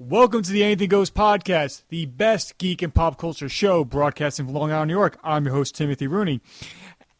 Welcome to the Anything Goes podcast, the best geek and pop culture show broadcasting from Long Island, New York. I'm your host, Timothy Rooney.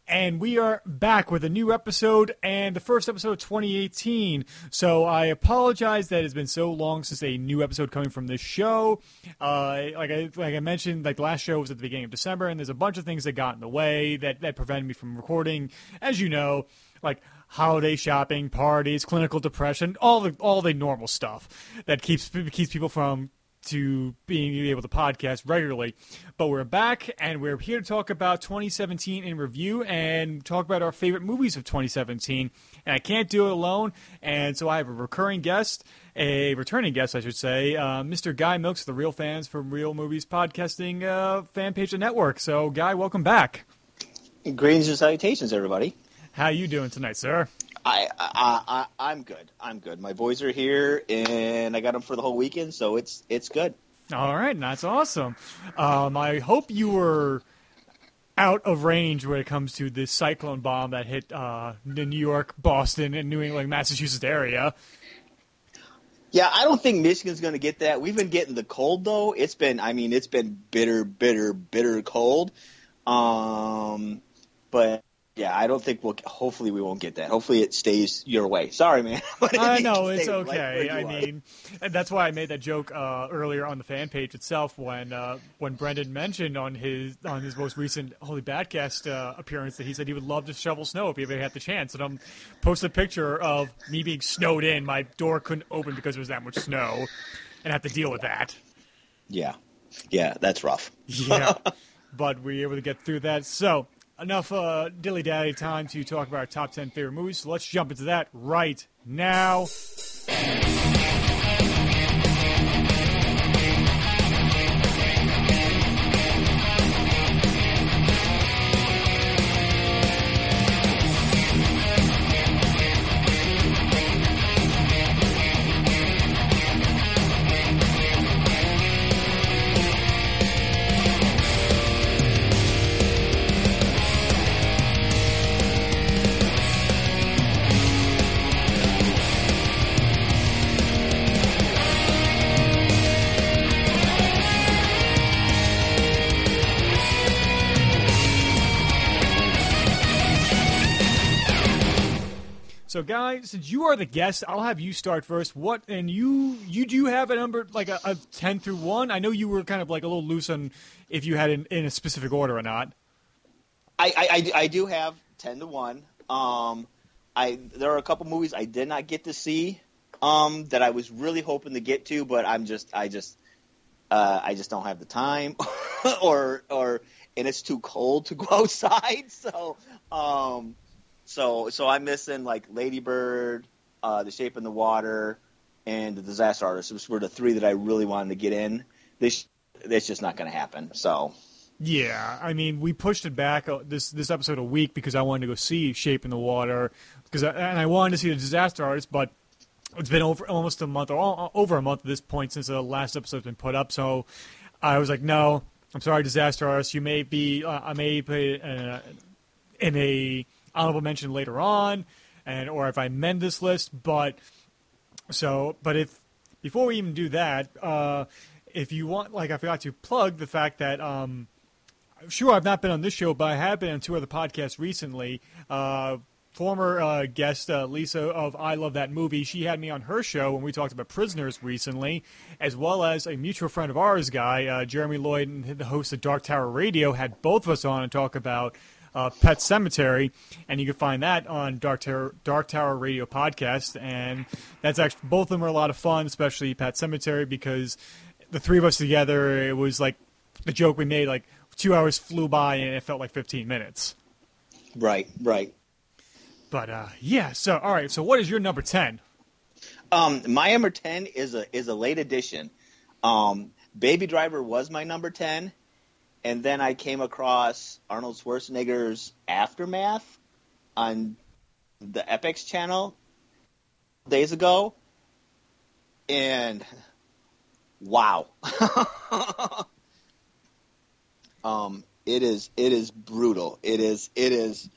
And we are back with a new episode and the first episode of 2018. So I apologize that it's been so long since a new episode coming from this show. Uh, like I like I mentioned, like the last show was at the beginning of December, and there's a bunch of things that got in the way that that prevented me from recording. As you know, like holiday shopping, parties, clinical depression, all the all the normal stuff that keeps keeps people from to being able to podcast regularly. But we're back and we're here to talk about 2017 in review and talk about our favorite movies of 2017. And I can't do it alone, and so I have a recurring guest, a returning guest, I should say, uh, Mr. Guy Milks, the Real Fans from Real Movies Podcasting uh, fan page and network. So, Guy, welcome back. Greetings and salutations, everybody. How you doing tonight, sir? I, I, I, I'm good. I'm good. My boys are here, and I got them for the whole weekend, so it's it's good. All right, that's awesome. Um, I hope you were out of range when it comes to this cyclone bomb that hit uh, the New York, Boston, and New England, Massachusetts area. Yeah, I don't think Michigan's going to get that. We've been getting the cold though. It's been, I mean, it's been bitter, bitter, bitter cold. Um, but yeah, I don't think we'll. Hopefully, we won't get that. Hopefully, it stays your way. Sorry, man. I know it's okay. I mean, and that's why I made that joke uh, earlier on the fan page itself when uh, when Brendan mentioned on his on his most recent Holy Badcast uh, appearance that he said he would love to shovel snow if he ever had the chance. And I'm posted a picture of me being snowed in. My door couldn't open because there was that much snow, and I have to deal with that. Yeah, yeah, that's rough. yeah, but we were able to get through that. So enough uh, dilly dally time to talk about our top 10 favorite movies. So let's jump into that right now. Guy, since you are the guest, I'll have you start first. What and you you do have a number like a, a ten through one? I know you were kind of like a little loose on if you had in, in a specific order or not. I, I, I do have ten to one. Um, I there are a couple movies I did not get to see um, that I was really hoping to get to, but I'm just I just uh, I just don't have the time, or or and it's too cold to go outside. So um, so so I'm missing like Lady Bird, uh, The Shape in the Water, and The Disaster Artist. Those were the three that I really wanted to get in. This it's just not going to happen. So. Yeah, I mean, we pushed it back uh, this this episode a week because I wanted to go see Shape in the Water because I, and I wanted to see the Disaster Artist, but it's been over almost a month or over a month at this point since the last episode's been put up. So I was like, no, I'm sorry, Disaster Artist. You may be uh, I may be uh, in a honorable mention later on, and or if I mend this list. But so, but if before we even do that, uh, if you want, like, I forgot to plug the fact that. Um, Sure, I've not been on this show, but I have been on two other podcasts recently. Uh, former uh, guest uh, Lisa of I Love That Movie, she had me on her show when we talked about Prisoners recently, as well as a mutual friend of ours, guy uh, Jeremy Lloyd, and the host of Dark Tower Radio, had both of us on and talk about uh, Pet Sematary, and you can find that on Dark Tower, Dark Tower Radio podcast. And that's actually both of them are a lot of fun, especially Pet Sematary, because the three of us together, it was like the joke we made, like two hours flew by and it felt like 15 minutes. Right, right. But uh, yeah, so all right. So what is your number 10? Um, my number 10 is a is a late addition. Um, Baby Driver was my number 10, and then I came across Arnold Schwarzenegger's Aftermath on the Epix channel days ago, and wow. um, it is it is brutal. It is it is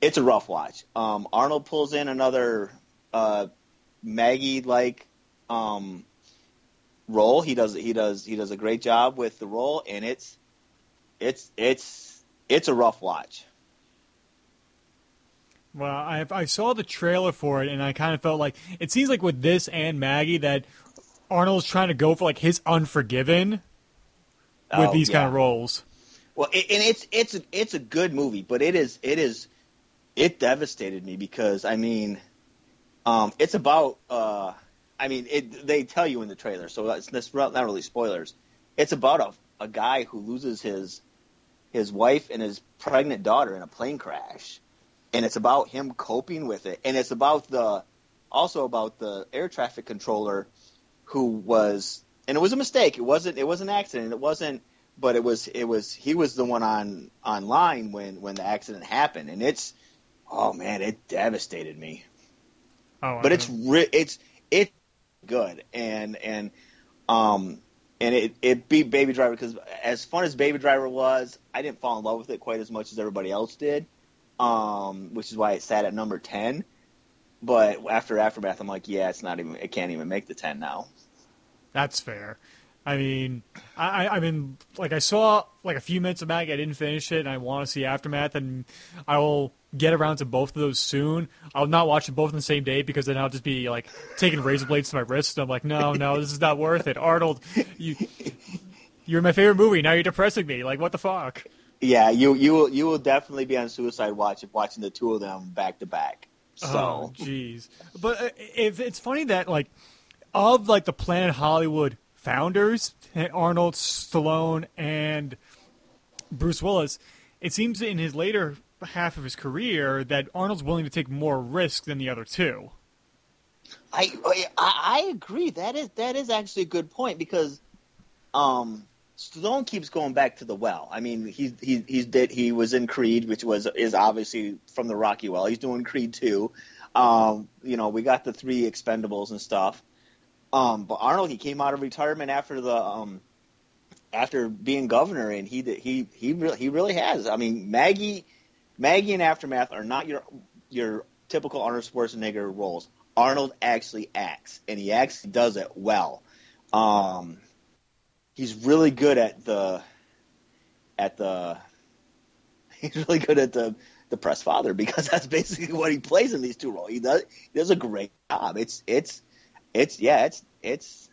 it's a rough watch. Um, Arnold pulls in another uh, Maggie like um, role. He does he does he does a great job with the role, and it's it's it's it's a rough watch. Well, I, I saw the trailer for it, and I kind of felt like it seems like with this and Maggie that Arnold's trying to go for like his Unforgiven with Oh, these yeah. kind of roles. Well, it, and it's it's a, it's a good movie, but it is it is it devastated me because I mean, um, it's about uh, I mean, it they tell you in the trailer, so that's, that's not really spoilers. It's about a a guy who loses his his wife and his pregnant daughter in a plane crash, and it's about him coping with it, and it's about the also about the air traffic controller who was and it was a mistake. It wasn't it was an accident. It wasn't but it was it was he was the one on online when when the accident happened and it's oh man it devastated me Oh, but it's re- it's it's good and and um and it it beat Baby Driver because as fun as Baby Driver was I didn't fall in love with it quite as much as everybody else did um which is why it sat at number 10 but after Aftermath I'm like yeah it's not even it can't even make the 10 now That's fair. I mean, I, I mean, like I saw like a few minutes of Maggie. I didn't finish it, and I want to see Aftermath, and I will get around to both of those soon. I'll not watch them both on the same day because then I'll just be like taking razor blades to my wrist. And I'm like, no, no, this is not worth it. Arnold, you, you're my favorite movie. Now you're depressing me. Like, what the fuck? Yeah, you you will you will definitely be on suicide watch if watching the two of them back to back. Oh, So jeez. But uh, if it's funny that like of like the Planet Hollywood founders, Arnold, Stallone, and Bruce Willis, it seems in his later half of his career that Arnold's willing to take more risk than the other two. I, I I agree. That is that is actually a good point because um Stallone keeps going back to the well. I mean, he's he he's did he was in Creed, which was is obviously from the Rocky well. He's doing Creed two. Um, you know, we got the three Expendables and stuff. Um, but Arnold, he came out of retirement after the um after being governor, and he he he really he really has. I mean, Maggie Maggie and Aftermath are not your your typical Arnold Schwarzenegger roles. Arnold actually acts, and he actually does it well. Um, he's really good at the at the he's really good at the the press father because that's basically what he plays in these two roles. He does he does a great job. It's it's it's yeah it's it's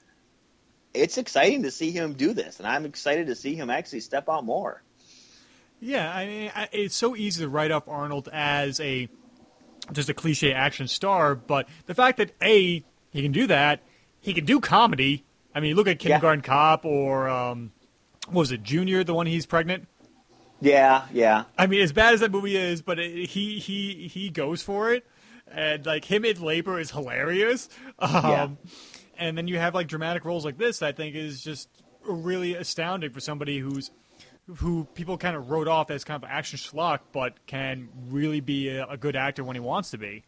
it's exciting to see him do this, and I'm excited to see him actually step out more. Yeah, I mean, I- it's so easy to write up Arnold as a just a cliche action star, but the fact that a he can do that, he can do comedy. I mean, look at Kindergarten Cop or um, what was it, Junior, the one he's pregnant. Yeah, yeah. I mean, as bad as that movie is, but it, he he he goes for it, and like him in labor is hilarious. Um, Yeah. And then you have like dramatic roles like this. I think is just really astounding for somebody who's who people kind of wrote off as kind of action schlock, but can really be a, a good actor when he wants to be.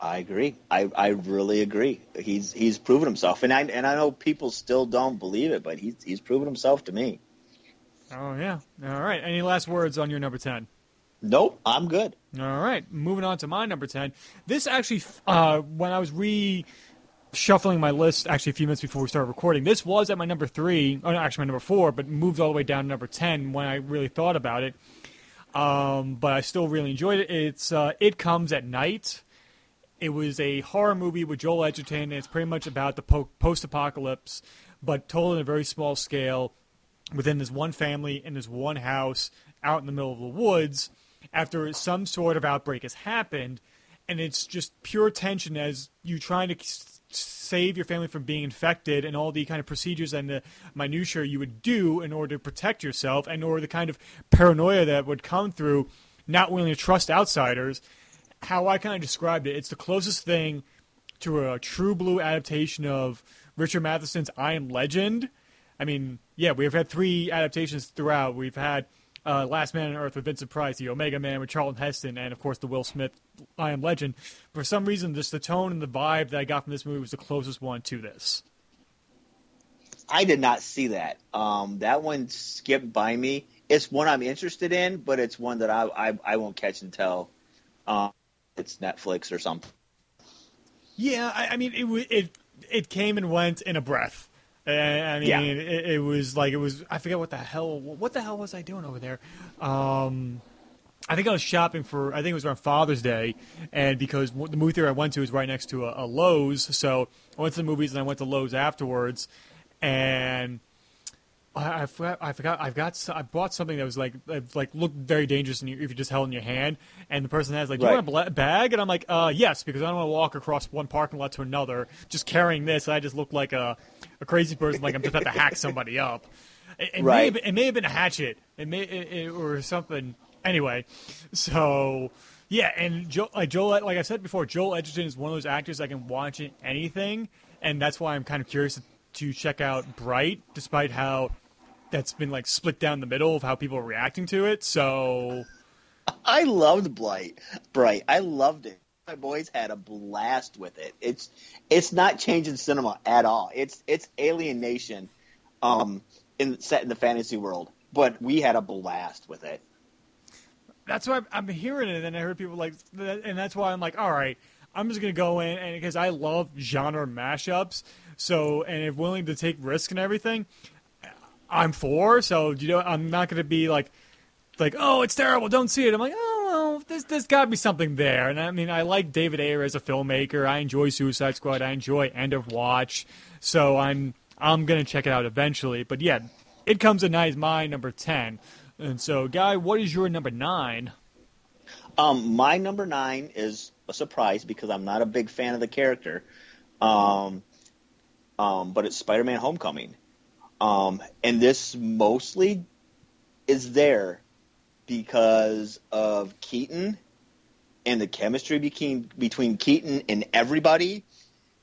I agree. I, I really agree. He's he's proven himself, and I and I know people still don't believe it, but he's he's proven himself to me. Oh yeah. All right. Any last words on your number ten? Nope, I'm good. All right, moving on to my number 10. This actually, uh, when I was re shuffling my list actually a few minutes before we started recording, this was at my number three, or actually my number four, but moved all the way down to number 10 when I really thought about it. Um, but I still really enjoyed it. It's uh, It Comes at Night. It was a horror movie with Joel Edgerton, and it's pretty much about the po- post apocalypse, but told on a very small scale within this one family in this one house out in the middle of the woods after some sort of outbreak has happened and it's just pure tension as you trying to save your family from being infected and all the kind of procedures and the minutiae you would do in order to protect yourself and or the kind of paranoia that would come through not willing to trust outsiders how i kind of described it it's the closest thing to a true blue adaptation of richard matheson's i am legend I mean, yeah, we've had three adaptations throughout. We've had uh, Last Man on Earth with Vincent Price, The Omega Man with Charlton Heston, and of course the Will Smith I Am Legend. For some reason, just the tone and the vibe that I got from this movie was the closest one to this. I did not see that. Um, that one skipped by me. It's one I'm interested in, but it's one that I I, I won't catch until um, it's Netflix or something. Yeah, I, I mean, it, it it came and went in a breath. And, I mean, Yeah. it, it was like it was. I forget what the hell. What the hell was I doing over there? Um, I think I was shopping for. I think it was around Father's Day, and because the movie theater I went to is right next to a, a Lowe's, so I went to the movies and I went to Lowe's afterwards, and I, I forgot. I forgot. I've got. I bought something that was like like looked very dangerous in your, if you just held in your hand, and the person has like, "Do you want a bag?" And I'm like, "Uh, yes," because I don't want to walk across one parking lot to another just carrying this. I just look like a a crazy person, like I'm just about to hack somebody up. It, it may have, been- it may have been a hatchet. It may it, it, or something. Anyway, so yeah, and Joe, like Joel, like I said before, Joel Edgerton is one of those actors I can watch in anything, and that's why I'm kind of curious to check out Bright, despite how that's been like split down the middle of how people are reacting to it. So I loved Blight. Bright. I loved it. My boys had a blast with it. It's it's not changing cinema at all. It's it's alienation um, in set in the fantasy world. But we had a blast with it. that's why I'm, I'm hearing it, and I heard people like, and that's why I'm like, all right, I'm just gonna go in, and because I love genre mashups, so and if willing to take risk and everything, I'm for. So you know, I'm not gonna be like, like, oh, it's terrible, don't see it. I'm like, oh well, there's there's got to be something there. And I mean, I like David Ayer as a filmmaker. I enjoy Suicide Squad. I enjoy End of Watch. So I'm I'm gonna check it out eventually. But yeah, it comes night is my number ten. And so, Guy, what is your number nine? Um, my number nine is a surprise because I'm not a big fan of the character. Um, um, but it's Spider-Man: Homecoming. Um, and this mostly is there because of Keaton and the chemistry between between Keaton and everybody.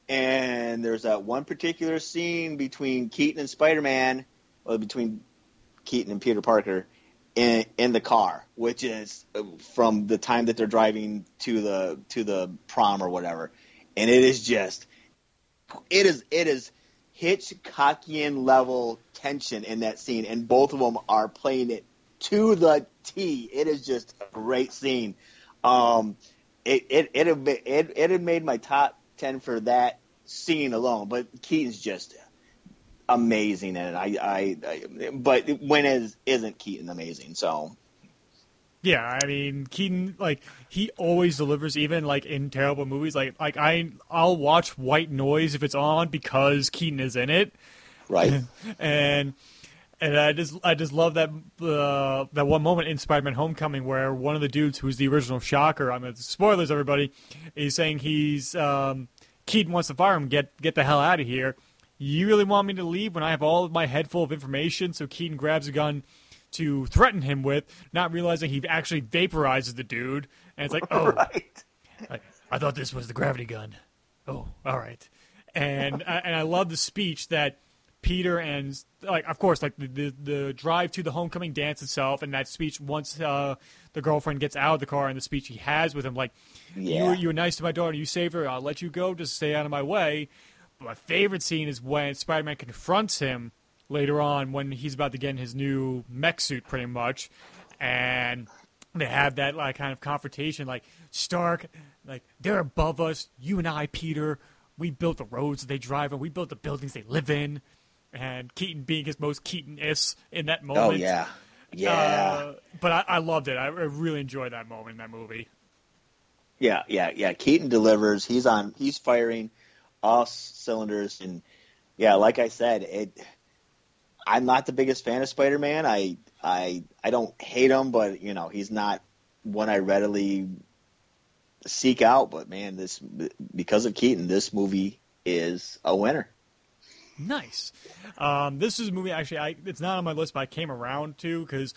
And there's that one particular scene between Keaton and Spider-Man, or between Keaton and Peter Parker, in in the car, which is from the time that they're driving to the to the prom or whatever, and it is just it is it is Hitchcockian level tension in that scene, and both of them are playing it to the T. It is just a great scene. Um, it it it had, it it had made my top ten for that scene alone, but Keaton's just amazing in it. I, I, I but when is isn't Keaton amazing? So Yeah, I mean Keaton, like he always delivers, even like in terrible movies. Like like I I'll watch White Noise if it's on because Keaton is in it, right, and and I just I just love that uh, that one moment in Spider-Man: Homecoming where one of the dudes who's the original Shocker. I'm mean, spoilers, everybody. is saying he's um, Keaton wants to fire him. Get get the hell out of here. You really want me to leave when I have all of my head full of information? So Keaton grabs a gun to threaten him with, not realizing he actually vaporizes the dude. And it's like, oh, right. I, I thought this was the gravity gun. Oh, all right. And I, and I love the speech that Peter and like of course like the, the the drive to the homecoming dance itself and that speech once uh, the girlfriend gets out of the car and the speech he has with him like you Yeah. were you were nice to my daughter you saved her I'll let you go just stay out of my way. But my favorite scene is when Spider-Man confronts him later on when he's about to get in his new mech suit pretty much and they have that like kind of confrontation like stark like they're above us you and i peter we built the roads they drive on we built the buildings they live in and keaton being his most keaton-is in that moment Oh yeah, yeah, Uh, but I, I loved it I, I really enjoyed that moment in that movie yeah, yeah, yeah. Keaton delivers. He's on. He's firing all cylinders, and yeah, like I said, it. I'm not the biggest fan of Spider-Man. I I I don't hate him, but you know he's not one I readily seek out. But man, this because of Keaton, this movie is a winner. Nice. Um, this is a movie actually. I, it's not on my list, but I came around to because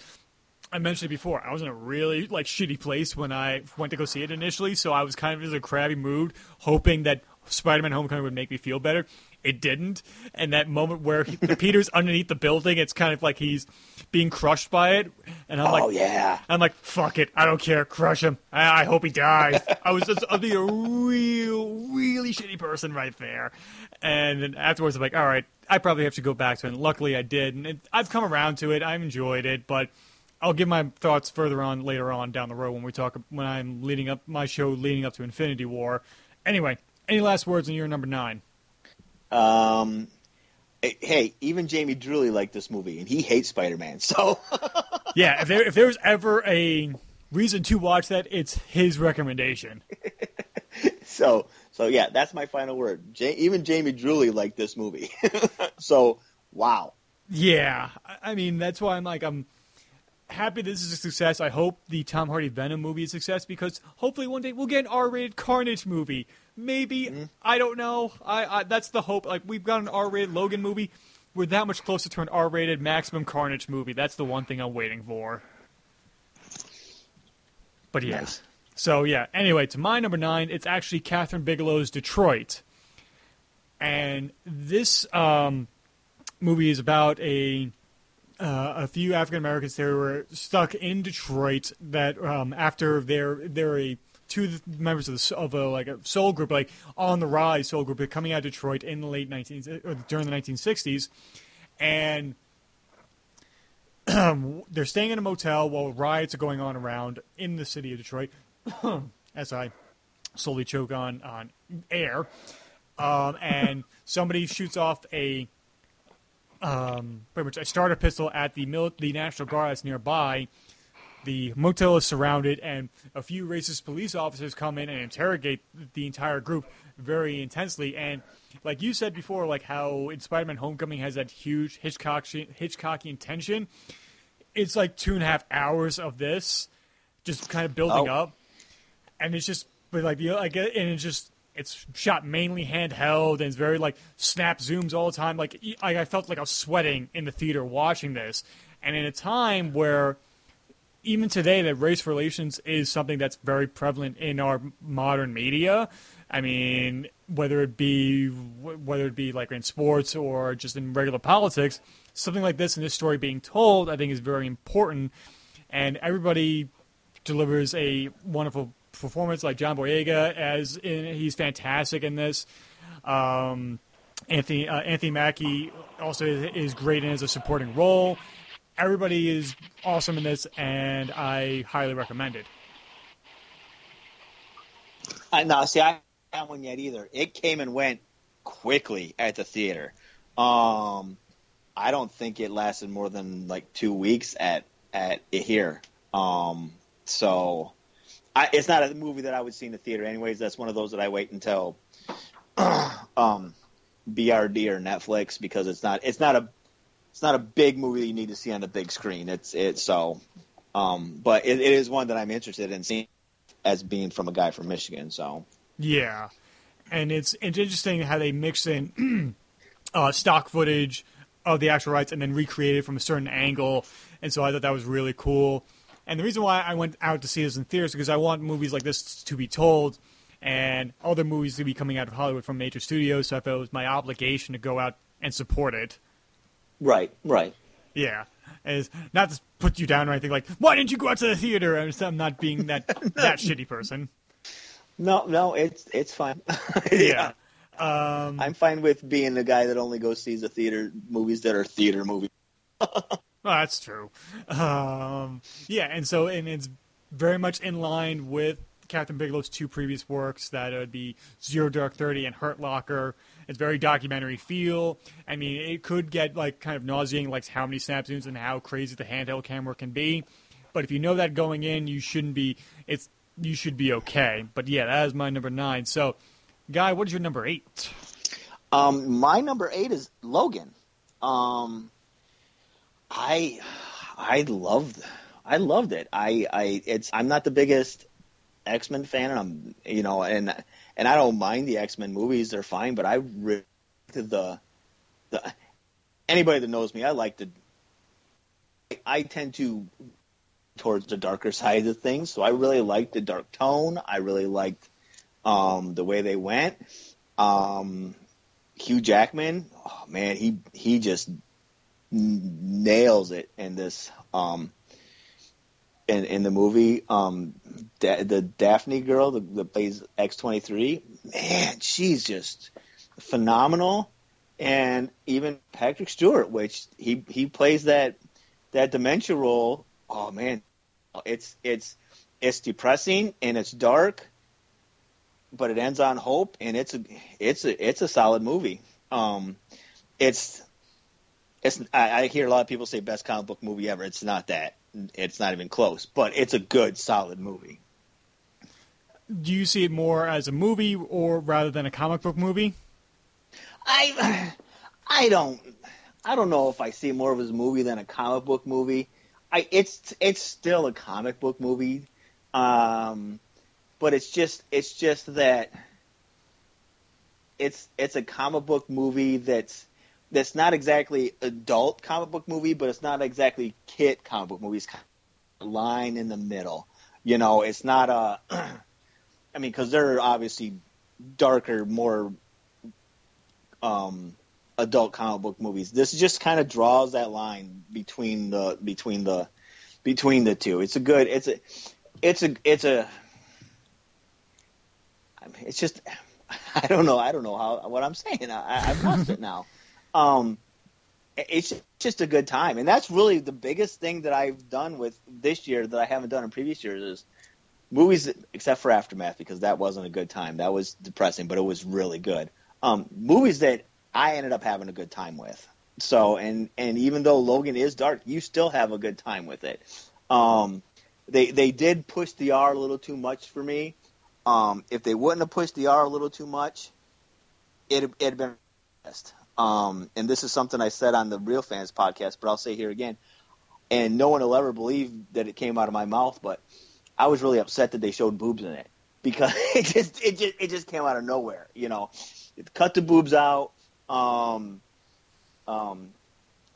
I mentioned it before. I was in a really like shitty place when I went to go see it initially, so I was kind of in a crabby mood, hoping that Spider-Man: Homecoming would make me feel better. It didn't, and that moment where he, Peter's underneath the building, it's kind of like he's being crushed by it, and I'm oh like, yeah, I'm like, fuck it, I don't care, crush him. I, I hope he dies. I was just I'd be a real, really shitty person right there. And then afterwards, I'm like, all right, I probably have to go back to it. And luckily, I did, and it, I've come around to it. I've enjoyed it, but I'll give my thoughts further on later on down the road when we talk when I'm leading up my show leading up to Infinity War. Anyway, any last words on your number nine? Um, hey, even Jamie Drewley liked this movie, and he hates Spider Man. So yeah, if there if there was ever a reason to watch that, it's his recommendation. so so yeah, that's my final word. J- even Jamie Drewley liked this movie. so wow. Yeah, I mean that's why I'm like I'm happy this is a success. I hope the Tom Hardy Venom movie is a success because hopefully one day we'll get an R-rated Carnage movie. Maybe mm-hmm. I don't know. I, I, that's the hope. Like we've got an R-rated Logan movie. We're that much closer to an R-rated Maximum Carnage movie. That's the one thing I'm waiting for. But yes. Nice. So yeah. Anyway, to my number nine, it's actually Kathryn Bigelow's Detroit, and this um, movie is about a uh, a few African Americans that were stuck in Detroit that um, after they're they're a two members of the of a like a soul group like on the rise soul group coming out of Detroit in the late 19 or during the 1960s and they're staying in a motel while riots are going on around in the city of Detroit. As I slowly choke on on air. Um, and somebody shoots off a um, pretty much a starter pistol at the mil- the National Guard that's nearby. The motel is surrounded, and a few racist police officers come in and interrogate the entire group very intensely. And like you said before, like how in Spider-Man: Homecoming has that huge Hitchcockian, Hitchcockian tension. It's like two and a half hours of this, just kind of building oh. up, and it's just but like the like and it's just it's shot mainly handheld and it's very like snap zooms all the time. Like I, I felt like I was sweating in the theater watching this, and in a time where even today that race relations is something that's very prevalent in our modern media. I mean, whether it be whether it be like in sports or just in regular politics, something like this and this story being told, I think is very important, and everybody delivers a wonderful performance like John Boyega as in, he's fantastic in this. Um, Anthony uh, Anthony Mackie also is, is great in as a supporting role. Everybody is awesome in this, and I highly recommend it. I no, see, I haven't one yet either. It came and went quickly at the theater. Um, I don't think it lasted more than like two weeks at at here. Um, so I, it's not a movie that I would see in the theater. Anyways, that's one of those that I wait until um, BRD or Netflix because it's not it's not a it's not a big movie you need to see on the big screen. It's it so, um, but it, it is one that I'm interested in seeing as being from a guy from Michigan. So yeah, and it's it's interesting how they mix in uh, stock footage of the actual rights and then recreate it from a certain angle, and so I thought that was really cool. And the reason why I went out to see this in theaters because I want movies like this to be told and other movies to be coming out of Hollywood from major studios. So I felt it was my obligation to go out and support it. Right, right. Yeah. Is not to put you down or anything like, why didn't you go out to the theater? I'm not being that that shitty person. No, no, it's it's fine. yeah. Um, I'm fine with being the guy that only goes sees the theater movies that are theater movies. Well, that's true. Um, yeah, and so and it's very much in line with Kathryn Bigelow's two previous works. That would be Zero Dark Thirty and Hurt Locker. It's very documentary feel. I mean, it could get like kind of nauseating, like how many snap zooms and how crazy the handheld camera can be. But if you know that going in, you shouldn't be. It's you should be okay. But yeah, that is my number nine. So, guy, what is your number eight? Um, my number eight is Logan. Um, I I loved I loved it. I I it's I'm not the biggest X Men fan, and I'm you know and and I don't mind the X Men movies; they're fine. But I really the the anybody that knows me, I like to. I tend to towards the darker side of things, so I really liked the dark tone. I really liked um, the way they went. Um, Hugh Jackman, oh man, he he just nails it in this um, in in the movie. Um, da- the Dafne girl that, that plays X twenty three, man, she's just phenomenal. And even Patrick Stewart, which he he plays that that dementia role. Oh man, it's it's it's depressing and it's dark, but it ends on hope, and it's a it's a it's a solid movie. Um, it's it's I, I hear a lot of people say best comic book movie ever. It's not that. It's not even close. But it's a good, solid movie. Do you see it more as a movie or rather than a comic book movie? I I don't I don't know if I see more of a movie than a comic book movie. I it's it's still a comic book movie, um, but it's just it's just that it's it's a comic book movie that's that's not exactly adult comic book movie, but it's not exactly kid comic book movie. It's kind of line in the middle. You know, it's not a. I mean, because they're obviously darker, more um, adult comic book movies. This just kind of draws that line between the between the between the two. It's a good. It's a. It's a. It's a. I mean, it's just. I don't know. I don't know how what I'm saying. I, I've lost it now. Um, it's just a good time, and that's really the biggest thing that I've done with this year that I haven't done in previous years is movies, except for Aftermath because that wasn't a good time. That was depressing, but it was really good. Um, movies that I ended up having a good time with. So, and and even though Logan is dark, you still have a good time with it. Um, they they did push the R a little too much for me. Um, if they wouldn't have pushed the R a little too much, it it'd been best. Um, and this is something I said on the Real Fans podcast, but I'll say here again. And no one will ever believe that it came out of my mouth, but I was really upset that they showed boobs in it because it just it just it just came out of nowhere. You know, it cut the boobs out. Um, um,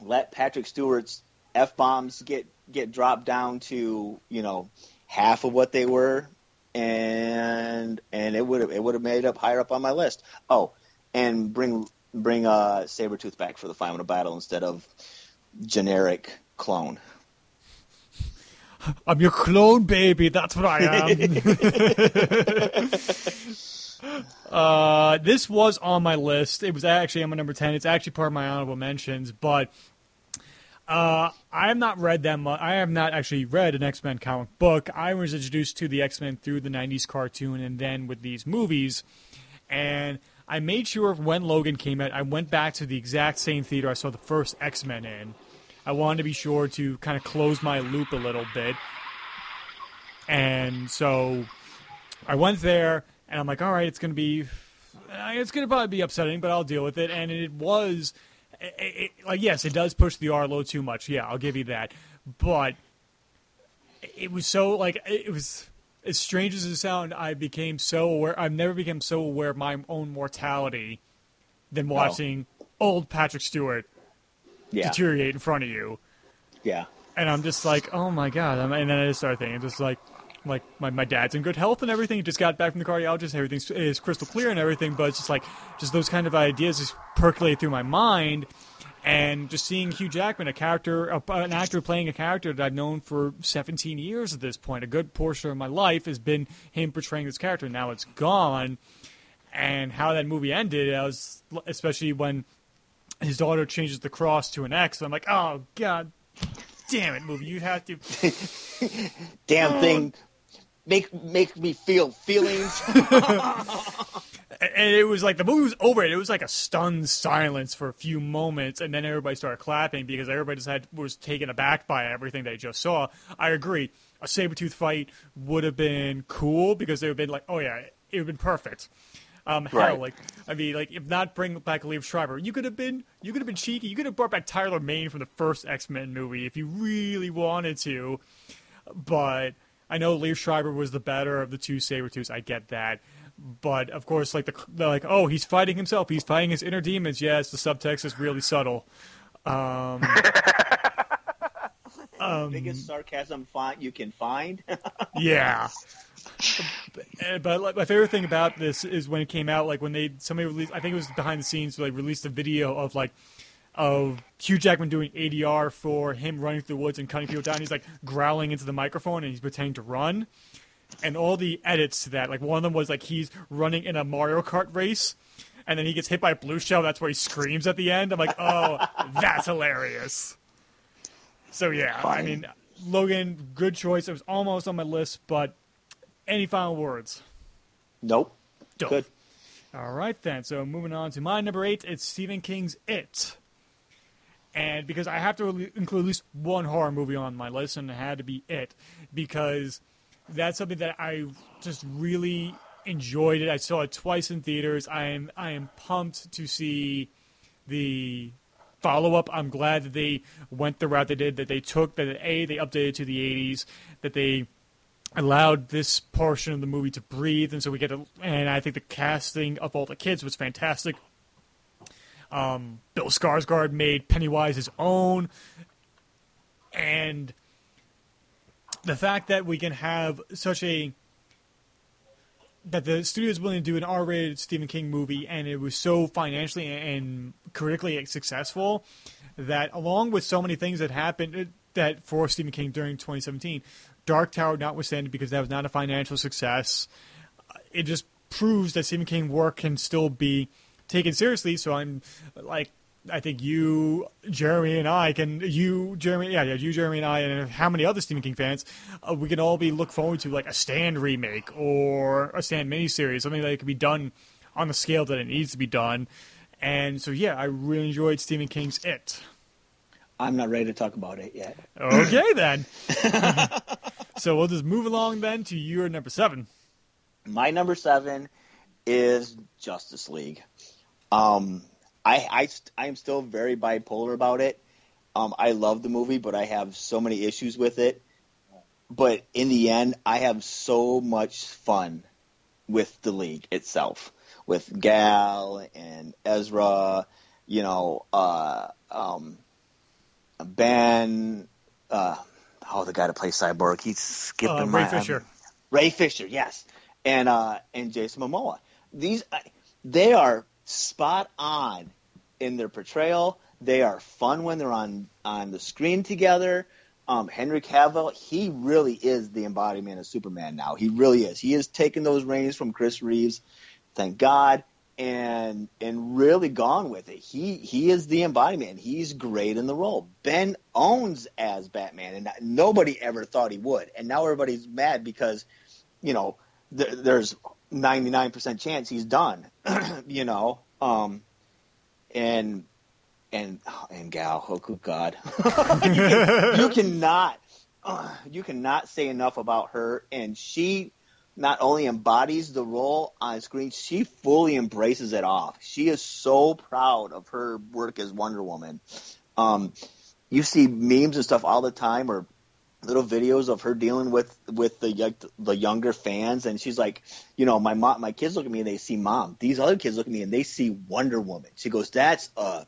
let Patrick Stewart's f bombs get get dropped down to you know half of what they were, and and it would have it would have made it up higher up on my list. Oh, and bring bring a uh, Sabretooth back for the final battle instead of generic clone. I'm your clone, baby. That's what I am. uh, this was on my list. It was actually on my number 10. It's actually part of my honorable mentions, but uh, I have not read that much. I have not actually read an X Men comic book. I was introduced to the X Men through the 90s cartoon and then with these movies. And I made sure when Logan came out, I went back to the exact same theater I saw the first X Men in. I wanted to be sure to kind of close my loop a little bit. And so I went there, and I'm like, all right, it's going to be, uh, it's going to probably be upsetting, but I'll deal with it. And it was, it, it, like, yes, it does push the R a little too much. Yeah, I'll give you that. But it was so, like, it was as strange as it sounds, I became so aware. I've never become so aware of my own mortality than oh. watching oh. old Patrick Stewart yeah. deteriorate in front of you. Yeah. And I'm just like, oh my god. And then I just started thinking, just like, like my, my dad's in good health and everything. He just got back from the cardiologist. Everything is crystal clear and everything. But it's just like, just those kind of ideas just percolate through my mind and just seeing Hugh Jackman, a character, an actor playing a character that I've known for 17 years at this point, a good portion of my life has been him portraying this character. Now it's gone, and how that movie ended, I was especially when his daughter changes the cross to an X. I'm like, oh god, damn it, movie, you have to. damn oh. thing, make make me feel feelings. and it was like the movie was over. It was like a stunned silence for a few moments, and then everybody started clapping because everybody just had was taken aback by everything they just saw. I agree. A saber tooth fight would have been cool because they would have been like, oh yeah, it would have been perfect. Um, hell, right. like I mean, like if not bring back Liev Schreiber, you could have been you could have been cheeky. You could have brought back Tyler Mane from the first X Men movie if you really wanted to. But I know Liev Schreiber was the better of the two saber tooths. I get that. But of course, like the like, oh, he's fighting himself. He's fighting his inner demons. Yes, the subtext is really subtle. Um, um, biggest sarcasm font you can find. yeah. But like, my favorite thing about this is when it came out, like when they somebody released, I think it was behind the scenes, like released a video of like of Hugh Jackman doing ADR for him running through the woods and cutting people down. He's like growling into the microphone and he's pretending to run and all the edits to that. Like one of them was like he's running in a Mario Kart race, and then he gets hit by a blue shell. That's where he screams at the end. I'm like, oh, that's hilarious. So yeah, Fine. I mean, Logan, good choice. It was almost on my list, but any final words? Nope. Dope. Good. All right then. So moving on to my number eight, it's Stephen King's It. And because I have to include at least one horror movie on my list, and it had to be It, because that's something that I just really enjoyed it. I saw it twice in theaters. I am I am pumped to see the follow up. I'm glad that they went the route they did. That they took that a they updated to the 80s. That they allowed this portion of the movie to breathe, and so we get a, and I think the casting of all the kids was fantastic. Um, Bill Skarsgård made Pennywise his own, and the fact that we can have such a that the studio is willing to do an R-rated Stephen King movie, and it was so financially and critically successful that, along with so many things that happened uh, that for Stephen King during 2017, Dark Tower notwithstanding, because that was not a financial success, uh, it just proves that Stephen King work can still be taken seriously. So I'm like, I think you, Jeremy, and I can you, Jeremy, yeah, yeah, you, Jeremy, and I, and how many other Stephen King fans, uh, we can all be look forward to like a Stand remake or a Stand miniseries, something that could be done on the scale that it needs to be done. And so, yeah, I really enjoyed Stephen King's It. I'm not ready to talk about it yet. Okay, then. so we'll just move along then to your number seven. My number seven is Justice League. Um, I, I, I am still very bipolar about it. Um, I love the movie, but I have so many issues with it. But in the end, I have so much fun with the league itself, with Gal and Ezra, you know, uh, um, Ben, uh, oh, the guy to play Cyborg, he's skipping uh, my Ray Fisher. Um, Ray Fisher, yes, and uh, and Jason Momoa. These they are spot on in their portrayal. They are fun when they're on on the screen together. Um, Henry Cavill, he really is the embodiment of Superman now. He really is. He has taken those reins from Chris Reeves. Thank God and and really gone with it. He he is the embodiment. He's great in the role. Ben owns as Batman, and nobody ever thought he would. And now everybody's mad because, you know, th- there's 99% chance he's done. you know, um, and and and Gal, oh good God, you, can, you cannot uh, you cannot say enough about her, and she not only embodies the role on screen, she fully embraces it off. She is so proud of her work as Wonder Woman. Um, you see memes and stuff all the time, or little videos of her dealing with with the the younger fans, and she's like, you know, my mom, my kids look at me and they see mom. These other kids look at me and they see Wonder Woman. She goes, that's uh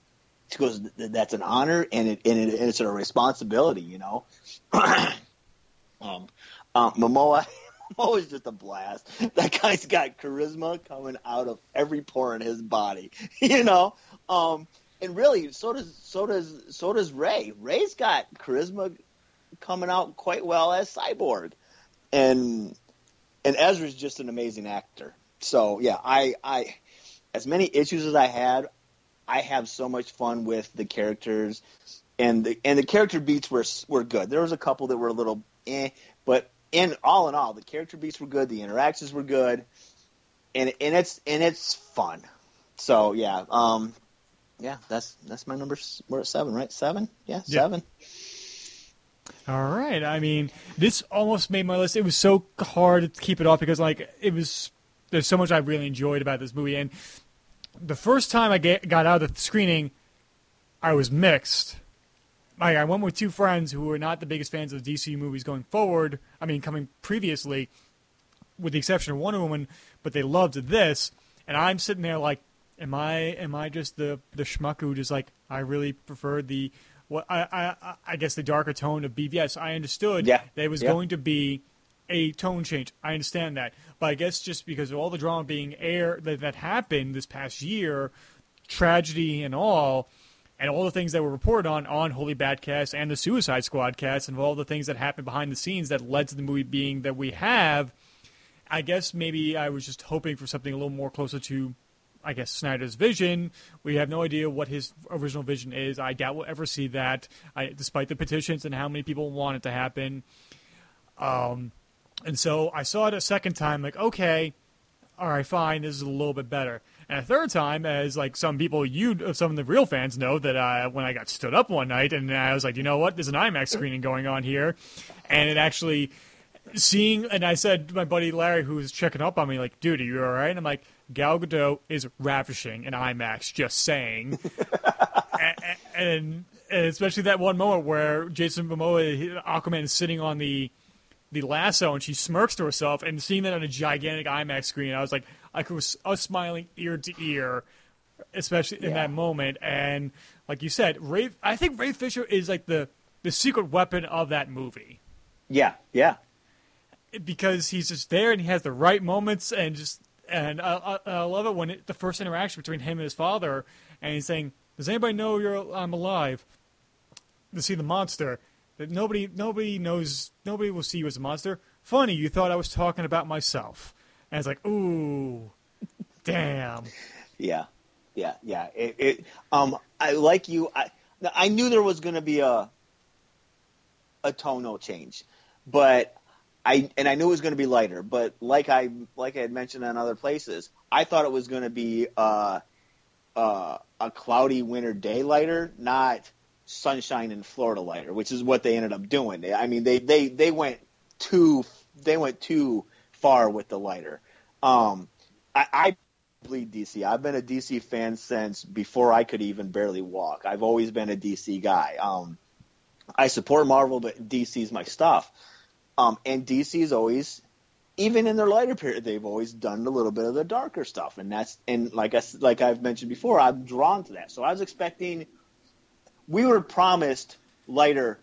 she goes, that's an honor and it and, it, and it's a responsibility, you know. um, um, Momoa always just a blast. That guy's got charisma coming out of every pore in his body, you know. Um, and really, so does so does so does Ray. Ray's got charisma coming out quite well as Cyborg, and and Ezra's just an amazing actor. So yeah, I I as many issues as I had, I have so much fun with the characters, and the and the character beats were were good. There was a couple that were a little eh, but in all in all, the character beats were good, the interactions were good, and and it's and it's fun. So yeah, um, yeah, that's that's my number. We're at seven, right? Seven, yeah, yeah. seven. All right. I mean, this almost made my list. It was so hard to keep it off because like it was. There's so much I really enjoyed about this movie, and the first time I get, got out of the screening, I was mixed I, I went with two friends who were not the biggest fans of DC movies going forward. I mean, coming previously, with the exception of Wonder Woman, but they loved this, and I'm sitting there like, am I am I just the the schmuck who just like I really prefer the what I I I guess the darker tone of BVS. I understood yeah. that it was yeah. going to be a tone change. I understand that, but I guess just because of all the drama being air that, that happened this past year, tragedy and all, and all the things that were reported on on Holy Badcast and the Suicide Squad cast, and all the things that happened behind the scenes that led to the movie being that we have. I guess maybe I was just hoping for something a little more closer to, I guess, Snyder's vision. We have no idea what his original vision is. I doubt we'll ever see that, I, despite the petitions and how many people want it to happen. Um, and so I saw it a second time, like, okay, all right, fine, this is a little bit better. and a third time as like some people you some of the real fans know that uh, when I got stood up one night and I was like, you know what, there's an IMAX screening going on here, and it actually seeing and I said to my buddy Larry who was checking up on me like, dude, are you all right? And I'm like, Gal Gadot is ravishing in IMAX. Just saying, and, and, and especially that one moment where Jason Momoa, Aquaman, is sitting on the the lasso and she smirks to herself and seeing that on a gigantic IMAX screen, I was like, I was, I was smiling ear to ear, especially in Yeah. that moment. And like you said, Ray, I think Ray Fisher is like the the secret weapon of that movie Yeah, yeah, because he's just there and he has the right moments and just and I, I, I love it when it, the first interaction between him and his father and he's saying, "Does anybody know you're I'm alive?" To see the monster that nobody nobody knows nobody will see you as a monster. Funny, you thought I was talking about myself, and it's like, ooh, damn. yeah, yeah, yeah. It, it um, I like you. I I knew there was going to be a a tonal change, but I and I knew it was going to be lighter. But like I like I had mentioned on other places, I thought it was going to be uh, uh, a cloudy winter day lighter, not sunshine in Florida lighter, which is what they ended up doing. They, I mean, they they they went too they went too far with the lighter. Um, I, I bleed DC. I've been a DC fan since before I could even barely walk. I've always been a DC guy. Um, I support Marvel, but DC's my stuff. Um, and DC's always, even in their lighter period, they've always done a little bit of the darker stuff, and that's and like I like I've mentioned before, I'm drawn to that. So I was expecting, we were promised lighter,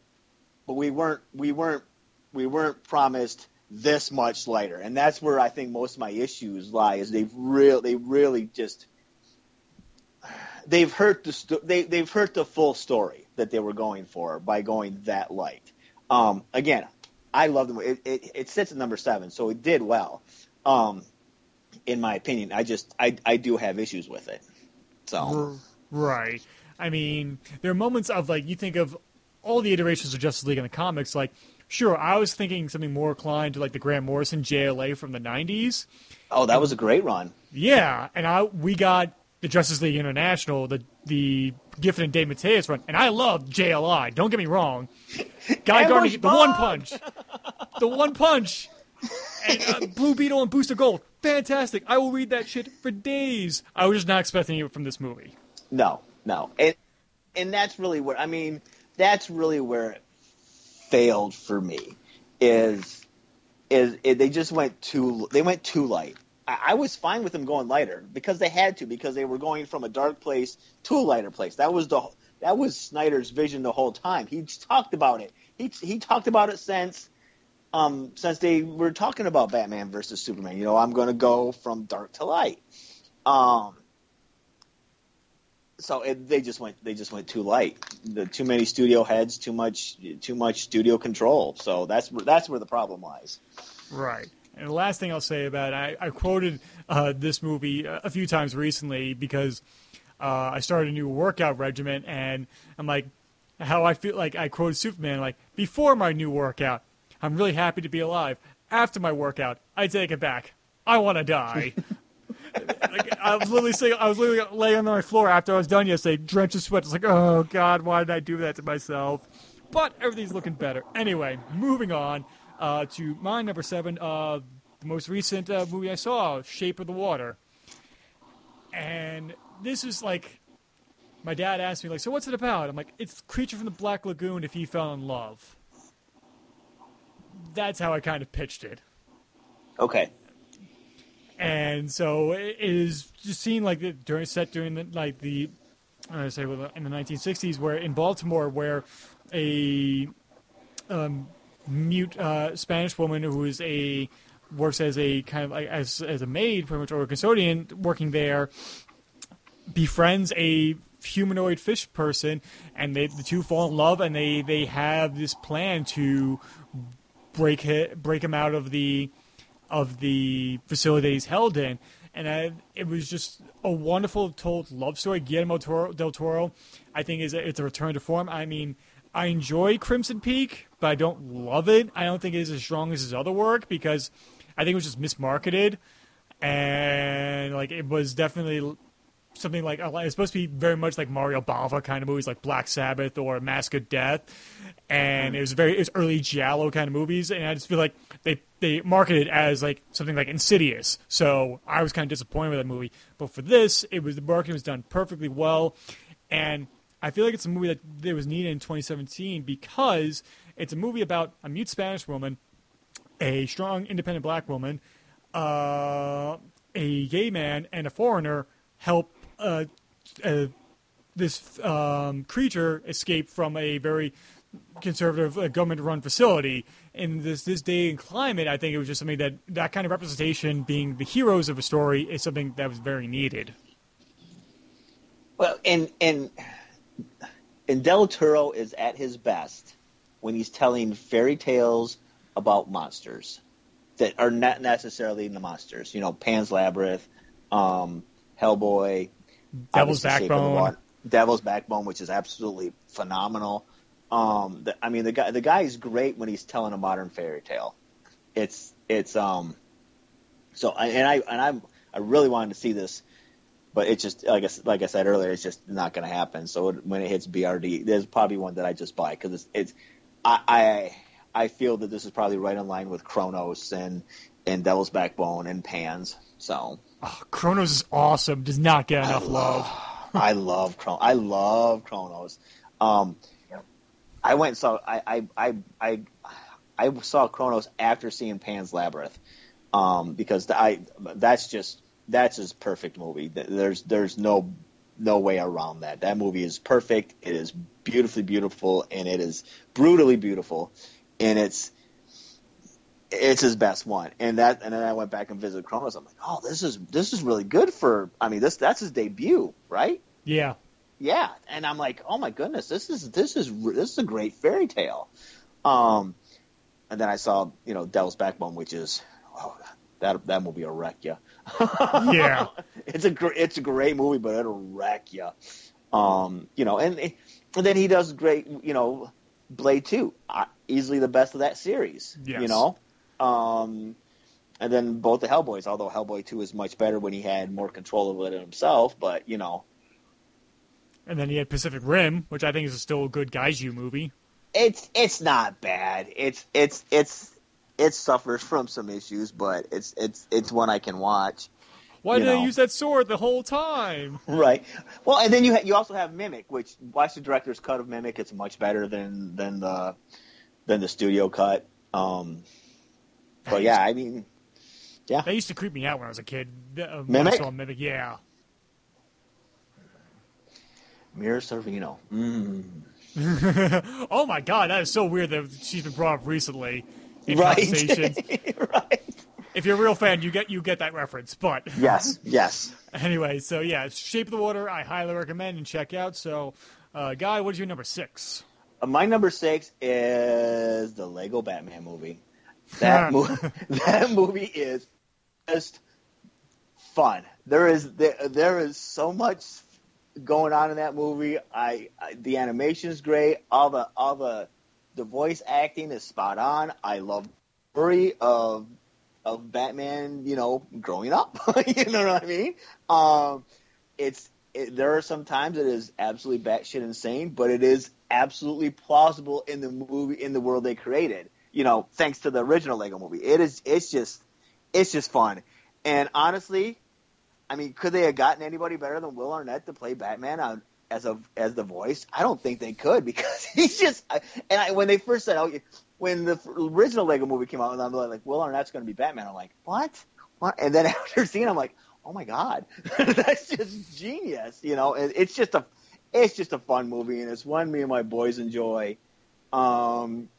but we weren't we weren't we weren't promised this much lighter, and that's where I think most of my issues lie. Is they've real they really just they've hurt the sto- they they've hurt the full story that they were going for by going that light. Um, again, I love them. It, it, it sits at number seven, so it did well. Um, in my opinion, I just I I do have issues with it. So Right. I mean, there are moments of like you think of all the iterations of Justice League in the comics. Like, sure, I was thinking something more inclined to like the Grant Morrison JLA from the '90s. oh, that was a great run. Yeah, and I we got the Justice League International, the the Giffen and DeMatteis run, and I love JLI. Don't get me wrong. Guy Gardner, the one punch, the one punch, and uh, Blue Beetle and Booster Gold, fantastic. I will read that shit for days. I was just not expecting it from this movie. No, no, and and that's really where I mean that's really where it failed for me is is, is they just went too they went too light. I, I was fine with them going lighter because they had to because they were going from a dark place to a lighter place. That was the that was Snyder's vision the whole time. He talked about it. He he talked about it since um since they were talking about Batman versus Superman. You know, I'm going to go from dark to light. Um so it, they just went they just went too light. The too many studio heads, too much too much studio control. So that's where that's where the problem lies. Right. And the last thing I'll say about it, I, I quoted uh, this movie a, few times recently because uh, I started a new workout regimen, and I'm like, how I feel like I quoted Superman, like, before my new workout, I'm really happy to be alive. After my workout, I take it back. I want to die. like, I was literally saying, I was literally laying on my floor after I was done yesterday, drenched in sweat. It's like, oh God, why did I do that to myself? But everything's looking better. Anyway, moving on uh, to my number seven, uh, the most recent uh, movie I saw, Shape of the Water. And this is like, my dad asked me, like, so what's it about? I'm like, it's Creature from the Black Lagoon if he fell in love. That's how I kind of pitched it. Okay. and so it is just seen like the, during set during the like the I say in the 1960s, where in Baltimore, where a um, mute uh, Spanish woman who is a works as a kind of like as as a maid, pretty much, or a custodian working there, befriends a humanoid fish person, and they the two fall in love, and they they have this plan to break break him out of the of the facility he's held in. And I, it was just a wonderful told love story. Guillermo del Toro, I think, is a, it's a return to form. I mean, I enjoy Crimson Peak, but I don't love it. I don't think it is as strong as his other work because I think it was just mismarketed. and like it was definitely something like it's supposed to be very much like Mario Bava kind of movies, like Black Sabbath or Mask of Death, and it was very it was early giallo kind of movies, and I just feel like they they marketed it as like something like Insidious, so I was kind of disappointed with that movie. But for this, it was the marketing was done perfectly well, and I feel like it's a movie that, that was needed in 2017 because it's a movie about a mute Spanish woman, a strong independent black woman, uh, a gay man, and a foreigner help uh, uh, this um, creature escape from a very conservative uh, government-run facility. In this this day and climate, I think it was just something that that kind of representation, being the heroes of a story, is something that was very needed. Well, and and and Del Toro is at his best when he's telling fairy tales about monsters that are not necessarily the monsters. You know, Pan's Labyrinth, um, Hellboy, Devil's Backbone, Devil's Backbone, which is absolutely phenomenal. Um, the, I mean, the guy the guy is great when he's telling a modern fairy tale. It's it's um, so and I and I'm I really wanted to see this, but it's just like I, like I said earlier, it's just not going to happen. So when it hits BRD, there's probably one that I just buy because it's it's I, I I feel that this is probably right in line with Cronos and and Devil's Backbone and Pans. So oh, Cronos is awesome. Does not get enough I love. I love Chron- I love Cronos. Um, I went and saw I, I I I I saw Cronos after seeing Pan's Labyrinth um, because I that's just that's his perfect movie. There's there's no no way around that. That movie is perfect. It is beautifully beautiful and it is brutally beautiful, and it's it's his best one. And that and then I went back and visited Cronos. I'm like, oh, this is this is really good for. I mean, this that's his debut, right? Yeah. Yeah, and I'm like, oh my goodness, this is this is this is a great fairy tale. Um, and then I saw you know Devil's Backbone, which is oh, that that movie will wreck you. Yeah. it's a gr- it's a great movie, but it'll wreck you. Um, you know, and and then he does great. You know, Blade Two, uh, easily the best of that series. Yes. You know, um, and then both the Hellboys. Although Hellboy Two is much better when he had more control over it himself, but you know, And then he had Pacific Rim, which I think is still a good kaiju movie. it's it's not bad. It's it's it's it suffers from some issues, but it's it's it's one I can watch. Why did know. I use that sword the whole time? Right. Well, and then you ha- you also have Mimic, which watch the director's cut of Mimic. It's much better than than the than the studio cut. Um, but yeah, I mean, yeah, That used to creep me out when I was a kid. Uh, Mimic? Mimic, yeah. Mira Sorvino. Mm. oh my god, that is so weird that she's been brought up recently in Right. conversations. right. if you're a real fan, you get you get that reference. But Yes. Yes. anyway, so yeah, Shape of the Water, I highly recommend and check out. So, uh, Guy, what is your number six? Uh, my number six is the Lego Batman movie. That movie, that movie is just fun. There is there, there is so much going on in that movie. I, I the animation is great. All the all the the voice acting is spot on. I love story of of Batman. You know, growing up. you know what I mean? Um, it's it, there are some times it is absolutely batshit insane, but it is absolutely plausible in the movie in the world they created. You know, thanks to the original Lego movie. It is it's just it's just fun. And honestly, I mean, could they have gotten anybody better than Will Arnett to play Batman on, as a as the voice? I don't think they could because he's just. And I, when they first said, "Oh, when the original Lego movie came out, and I'm like, Will Arnett's going to be Batman," I'm like, "What? What?" And then after seeing, it, I'm like, "Oh my god, that's just genius!" You know, it's just a it's just a fun movie, and it's one me and my boys enjoy. Um,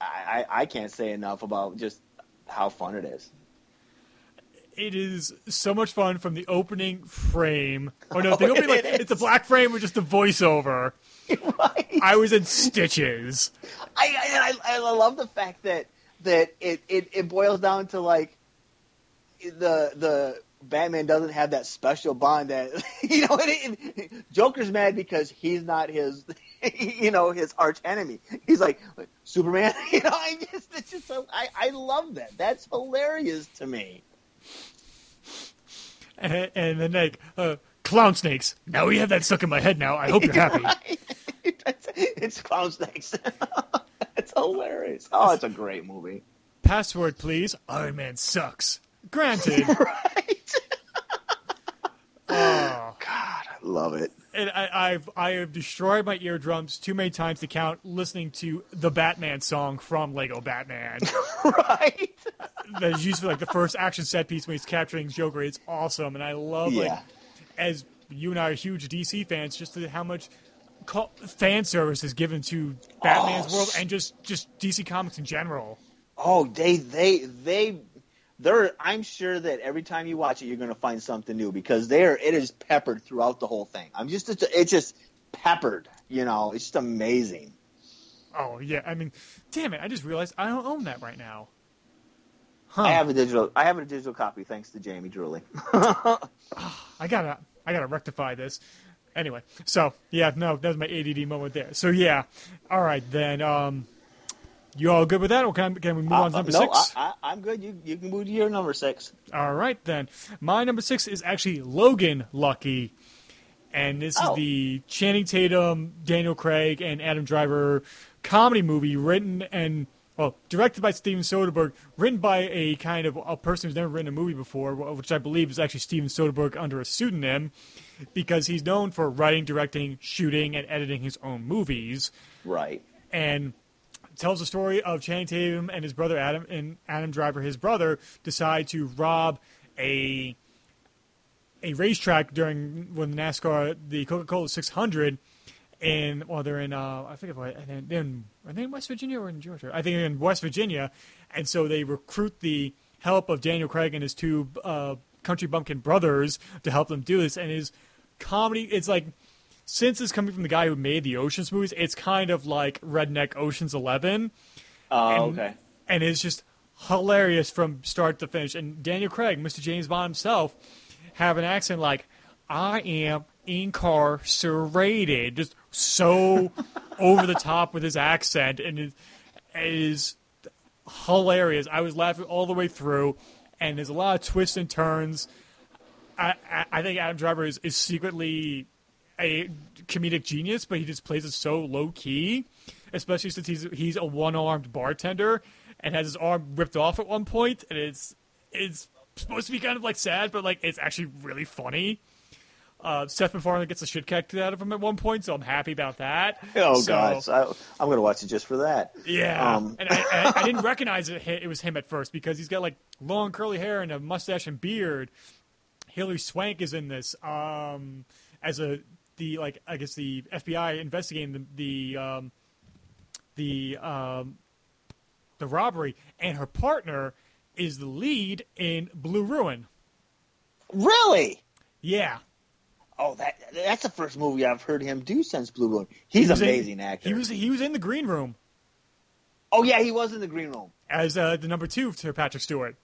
I I can't say enough about just how fun it is. It is so much fun from the opening frame. Oh no, the Oh, opening like it it's a black frame with just a voiceover. right. I was in stitches. I, I I I love the fact that that it, it, it boils down to like the the Batman doesn't have that special bond that you know. And it, Joker's mad because he's not his you know his arch enemy. He's like Superman. You know, I just it's just so I I love that. That's hilarious to me. and, and then like uh, clown snakes. Now we have that stuck in my head. Now I hope you're happy. it's clown snakes. it's hilarious. Oh, it's a great movie. Password, please. Iron Man sucks. Granted. right. Oh. God, I love it. And I, I've I have destroyed my eardrums too many times to count listening to the Batman song from Lego Batman. right. that is used for like the first action set piece when he's capturing Joker. It's awesome, and I love like as you and I are huge DC fans, just to how much fan service is given to Batman's Oh, world and just just DC Comics in general. Oh, they they they they're I'm sure that every time you watch it you're going to find something new because there it is peppered throughout the whole thing. I'm just it's, it's just peppered, you know. It's just amazing. Oh yeah, I mean, damn it! I just realized I don't own that right now. Huh. I have a digital I have a digital copy thanks to Jamie Drooly. I gotta I gotta rectify this. Anyway, so yeah, no, that was my ADD moment there. So yeah, all right then. Um, you all good with that, or can, can we move on to number Uh, no, six? I, I'm good. You you can move to your number six. All right then. My number six is actually Logan Lucky, and this Oh. is the Channing Tatum, Daniel Craig, and Adam Driver comedy movie written and well directed by Steven Soderbergh, written by a kind of a person who's never written a movie before, which I believe is actually Steven Soderbergh under a pseudonym, because he's known for writing, directing, shooting, and editing his own movies Right. and tells the story of Channing Tatum and his brother Adam and Adam Driver, his brother, decide to rob a a racetrack during when NASCAR the Coca Cola 600, and well they're in uh, I think what they're in are they in West Virginia or in Georgia? I think they're in West Virginia, and so they recruit the help of Daniel Craig and his two uh, country bumpkin brothers to help them do this, and his comedy it's like since it's coming from the guy who made the Ocean's movies, it's kind of like redneck Ocean's Eleven, Oh, And- okay. and it's just hilarious from start to finish. And Daniel Craig, Mr. James Bond himself, have an accent like, "I am incarcerated," just so over the top with his accent, and it is hilarious. I was laughing all the way through, and there's a lot of twists and turns. I, I, I think Adam Driver is, is secretly a comedic genius, but he just plays it so low key, especially since he's he's a one armed bartender and has his arm ripped off at one point, and it's it's supposed to be kind of like sad, but like it's actually really funny. Uh, Seth MacFarlane gets the shit kicked out of him at one point, so I'm happy about that. Oh So- gosh, I, I'm going to watch it just for that. yeah, Um, and I, I, I didn't recognize it. It was him at first because he's got like long curly hair and a mustache and beard. Hilary Swank is in this um, as a the like I guess the FBI investigating the the um, the um, the robbery, and her partner is the lead in Blue Ruin. Really? Yeah, Oh, that that's the first movie I've heard him do since Blue Ruin. He's He an in- amazing actor. he was he was in the green room oh yeah, he was in the green room. as uh, the number two to Patrick Stewart.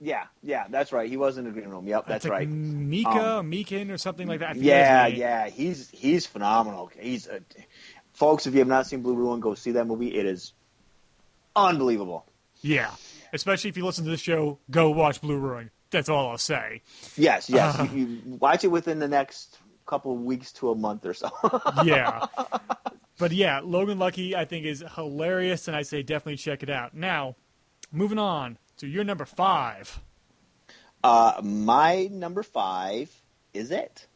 Yeah, yeah, that's right. He was in the green room. Yep, that's like right. Mika, Meekin, or something like that. Yeah, yeah, he's he's phenomenal. He's a, folks. If you have not seen Blue Ruin, go see that movie. It is unbelievable. Yeah. Especially if you listen to this show, go watch Blue Ruin. That's all I'll say. Yes, yes. Uh. you, you watch it within the next couple of weeks to a month or so. Yeah. but yeah, Logan Lucky, I think, is hilarious, and I say definitely check it out. Now, moving on to your number five. uh, my number five is it.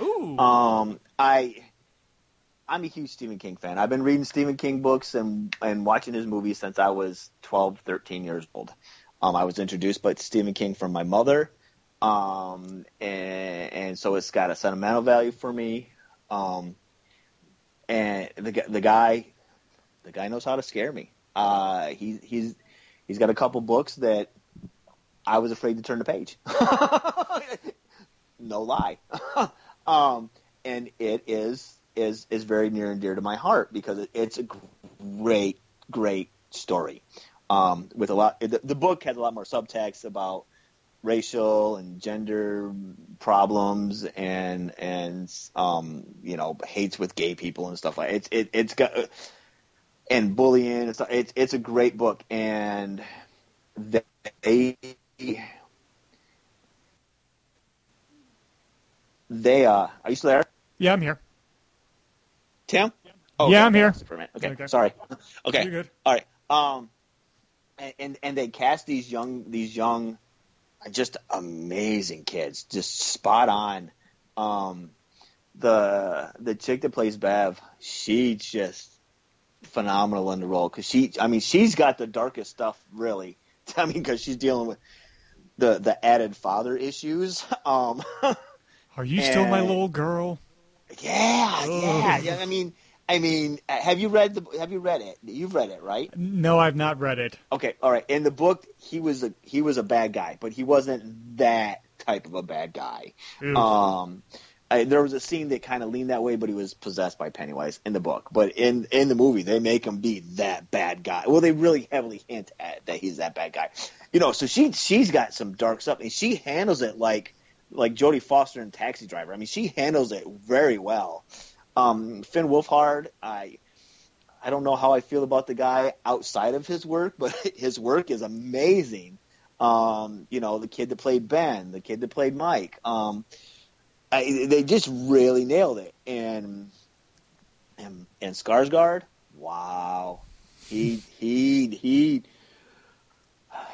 Ooh. Um, I I'm a huge Stephen King fan. I've been reading Stephen King books and and watching his movies since I was 12, 13 years old. Um, I was introduced by Stephen King from my mother, um, and, and so it's got a sentimental value for me. Um, and the the guy, the guy knows how to scare me. Uh, he, he's he's got a couple books that I was afraid to turn the page. no lie. um, and it is is is very near and dear to my heart because it, it's a great great story. Um, with a lot, the, the book has a lot more subtext about racial and gender problems and and um, you know hates with gay people and stuff like it's it, it's got and bullying. It's it's it's a great book and they they uh, are you still there, Yeah, I'm here. Tim? Yeah, I'm here. For a minute. Okay, Okay. sorry. Okay, You're good. all right. Um, and, and and they cast these young these young, just amazing kids, just spot on. Um, the the chick that plays Bev, she's just phenomenal in the role because she, I mean, she's got the darkest stuff really. I mean, because she's dealing with the the added father issues. Um, Are you still my little girl? yeah, yeah, yeah. I mean, I mean, have you read the? Have you read it? You've read it, right? No, I've not read it. Okay, all right. In the book, he was a he was a bad guy, but he wasn't that type of a bad guy. Ew. Um, I, there was a scene that kind of leaned that way, but he was possessed by Pennywise in the book. But in in the movie, they make him be that bad guy. Well, they really heavily hint at that he's that bad guy. You know, so she she's got some dark stuff, and she handles it like like Jodie Foster in Taxi Driver. I mean, she handles it very well. Um, Finn Wolfhard, I I don't know how I feel about the guy outside of his work, but his work is amazing. Um, you know, the kid that played Ben, the kid that played Mike. Um, I, they just really nailed it. And and, and Skarsgård, wow, he he he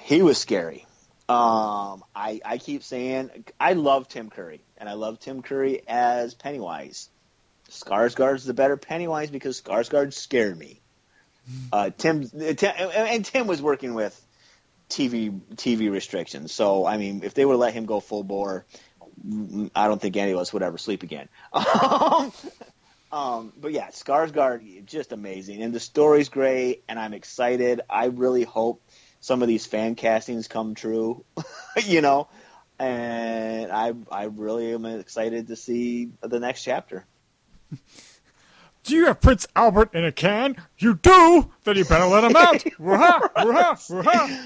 he was scary. Um, I I keep saying I love Tim Curry, and I love Tim Curry as Pennywise. Skarsgård's the better Pennywise because Skarsgård scared me. Uh, Tim, Tim and Tim was working with TV TV restrictions, so I mean, if they would let him go full bore, I don't think any of us would ever sleep again. um, um, but yeah, Skarsgård just amazing, and the story's great, and I'm excited. I really hope some of these fan castings come true, you know, and I I really am excited to see the next chapter. Do you have Prince Albert in a can? You do? Then you better let him out.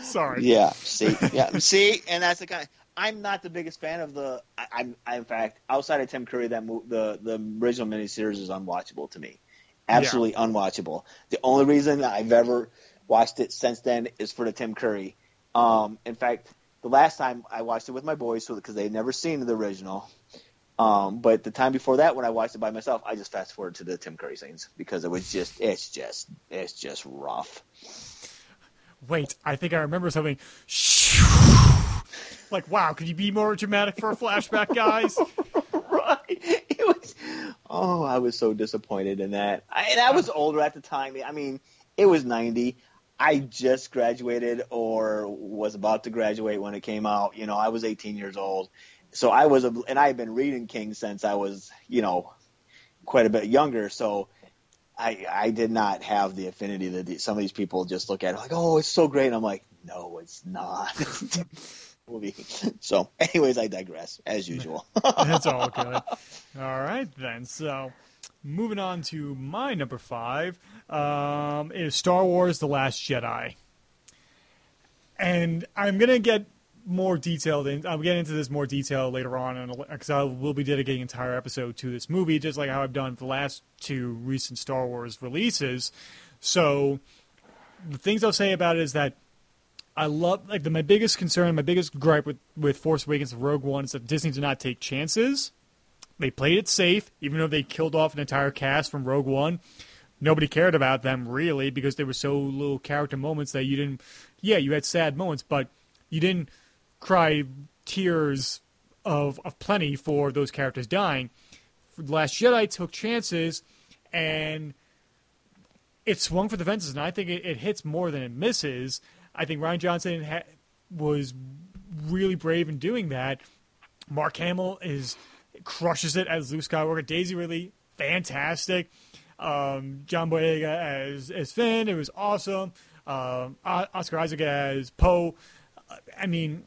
Sorry. Yeah, see, yeah, see, and that's the kind. I'm not the biggest fan of the. I, I'm, I, in fact, outside of Tim Curry, that mo- the the original miniseries is unwatchable to me, absolutely unwatchable. The only reason I've ever watched it since then is for the Tim Curry. Um, in fact, the last time I watched it with my boys, so because they'd never seen the original. Um, but the time before that, when I watched it by myself, I just fast forward to the Tim Curry scenes because it was just, it's just, it's just rough. Wait, I think I remember something. Like, wow, could you be more dramatic for a flashback, guys? right. It was. Oh, I was so disappointed in that. I, and I was older at the time. I mean, it was ninety. I just graduated or was about to graduate when it came out. You know, I was eighteen years old, so I was, a, and I had been reading King since I was, you know, quite a bit younger. So. I, I did not have the affinity that the, some of these people just look at it like, oh, it's so great. And I'm like, no, it's not. movie. So, anyways, I digress as usual. That's all good. All right, then. So, moving on to my number five um, is Star Wars The Last Jedi. And I'm to get more detailed in. I'll get into this more detail later on because I will be dedicating an entire episode to this movie, just like how I've done for the last two recent Star Wars releases. So, the things I'll say about it is that I love like the, my biggest concern, my biggest gripe with with Force Awakens and Rogue One is that Disney did not take chances. They played it safe, even though they killed off an entire cast from Rogue One. Nobody cared about them really because they were so little character moments that you didn't. Yeah, you had sad moments, but you didn't cry tears of of plenty for those characters dying. The Last Jedi took chances, and it swung for the fences, and I think it, it hits more than it misses. I think Rian Johnson ha- was really brave in doing that. Mark Hamill is crushes it as Luke Skywalker. Daisy Ridley, fantastic. Um, John Boyega as as Finn, it was awesome. Um, Oscar Isaac as Poe. Uh, I mean,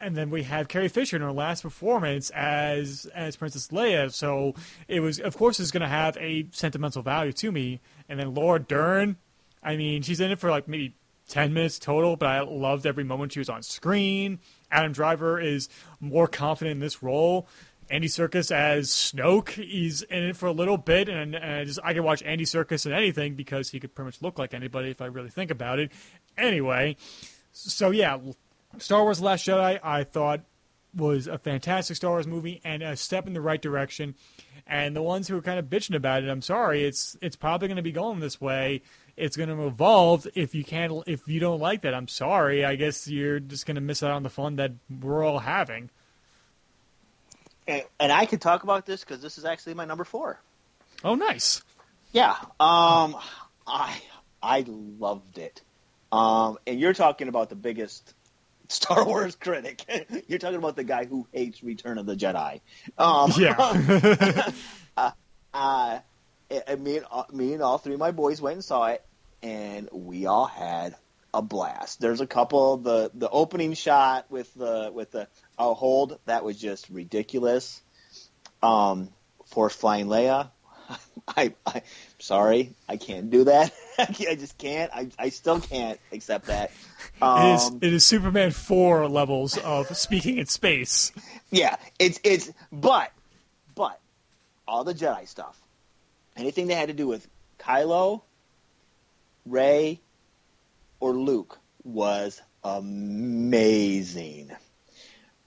and then we have Carrie Fisher in her last performance as as Princess Leia. So it was, of course, is going to have a sentimental value to me. And then Laura Dern, I mean, she's in it for like maybe ten minutes total, but I loved every moment she was on screen. Adam Driver is more confident in this role. Andy Serkis as Snoke, he's in it for a little bit, and, and I just I can watch Andy Serkis in anything because he could pretty much look like anybody if I really think about it. Anyway, so yeah, Star Wars: Last Jedi, I thought was a fantastic Star Wars movie and a step in the right direction. And the ones who are kind of bitching about it, I'm sorry, it's it's probably going to be going this way. It's going to evolve. If you can't, if you don't like that, I'm sorry. I guess you're just going to miss out on the fun that we're all having. And, and I could talk about this because this is actually my number four. Oh, nice. Yeah. Um, I I loved it. Um, and you're talking about the biggest Star Wars critic. you're talking about the guy who hates Return of the Jedi. Um, Yeah. uh, uh, and me and uh, me and all three of my boys went and saw it, and we all had a blast. There's a couple the the opening shot with the with the I'll hold that was just ridiculous. Um, Force flying Leia. I, I sorry, I can't do that. I, can't- I just can't. I, I still can't accept that. it is Um, it is Superman four levels of speaking in space. Yeah, it's it's but but all the Jedi stuff, anything that had to do with Kylo, Rey, or Luke was amazing.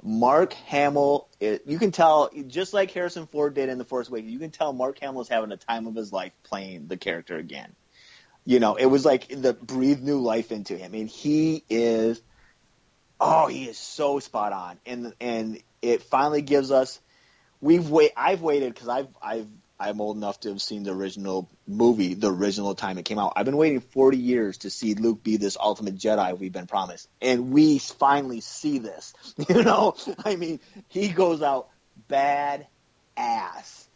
Mark Hamill, you can tell, just like Harrison Ford did in The Force Awakens, you can tell Mark Hamill is having a time of his life playing the character again. You know, it was like the breathe new life into him, and he is Oh, he is so spot on, and and it finally gives us. We've wait. I've waited because I've I've I'm old enough to have seen the original movie, the original time it came out. I've been waiting 40 years to see Luke be this ultimate Jedi we've been promised, and we finally see this. You know, I mean, he goes out bad ass.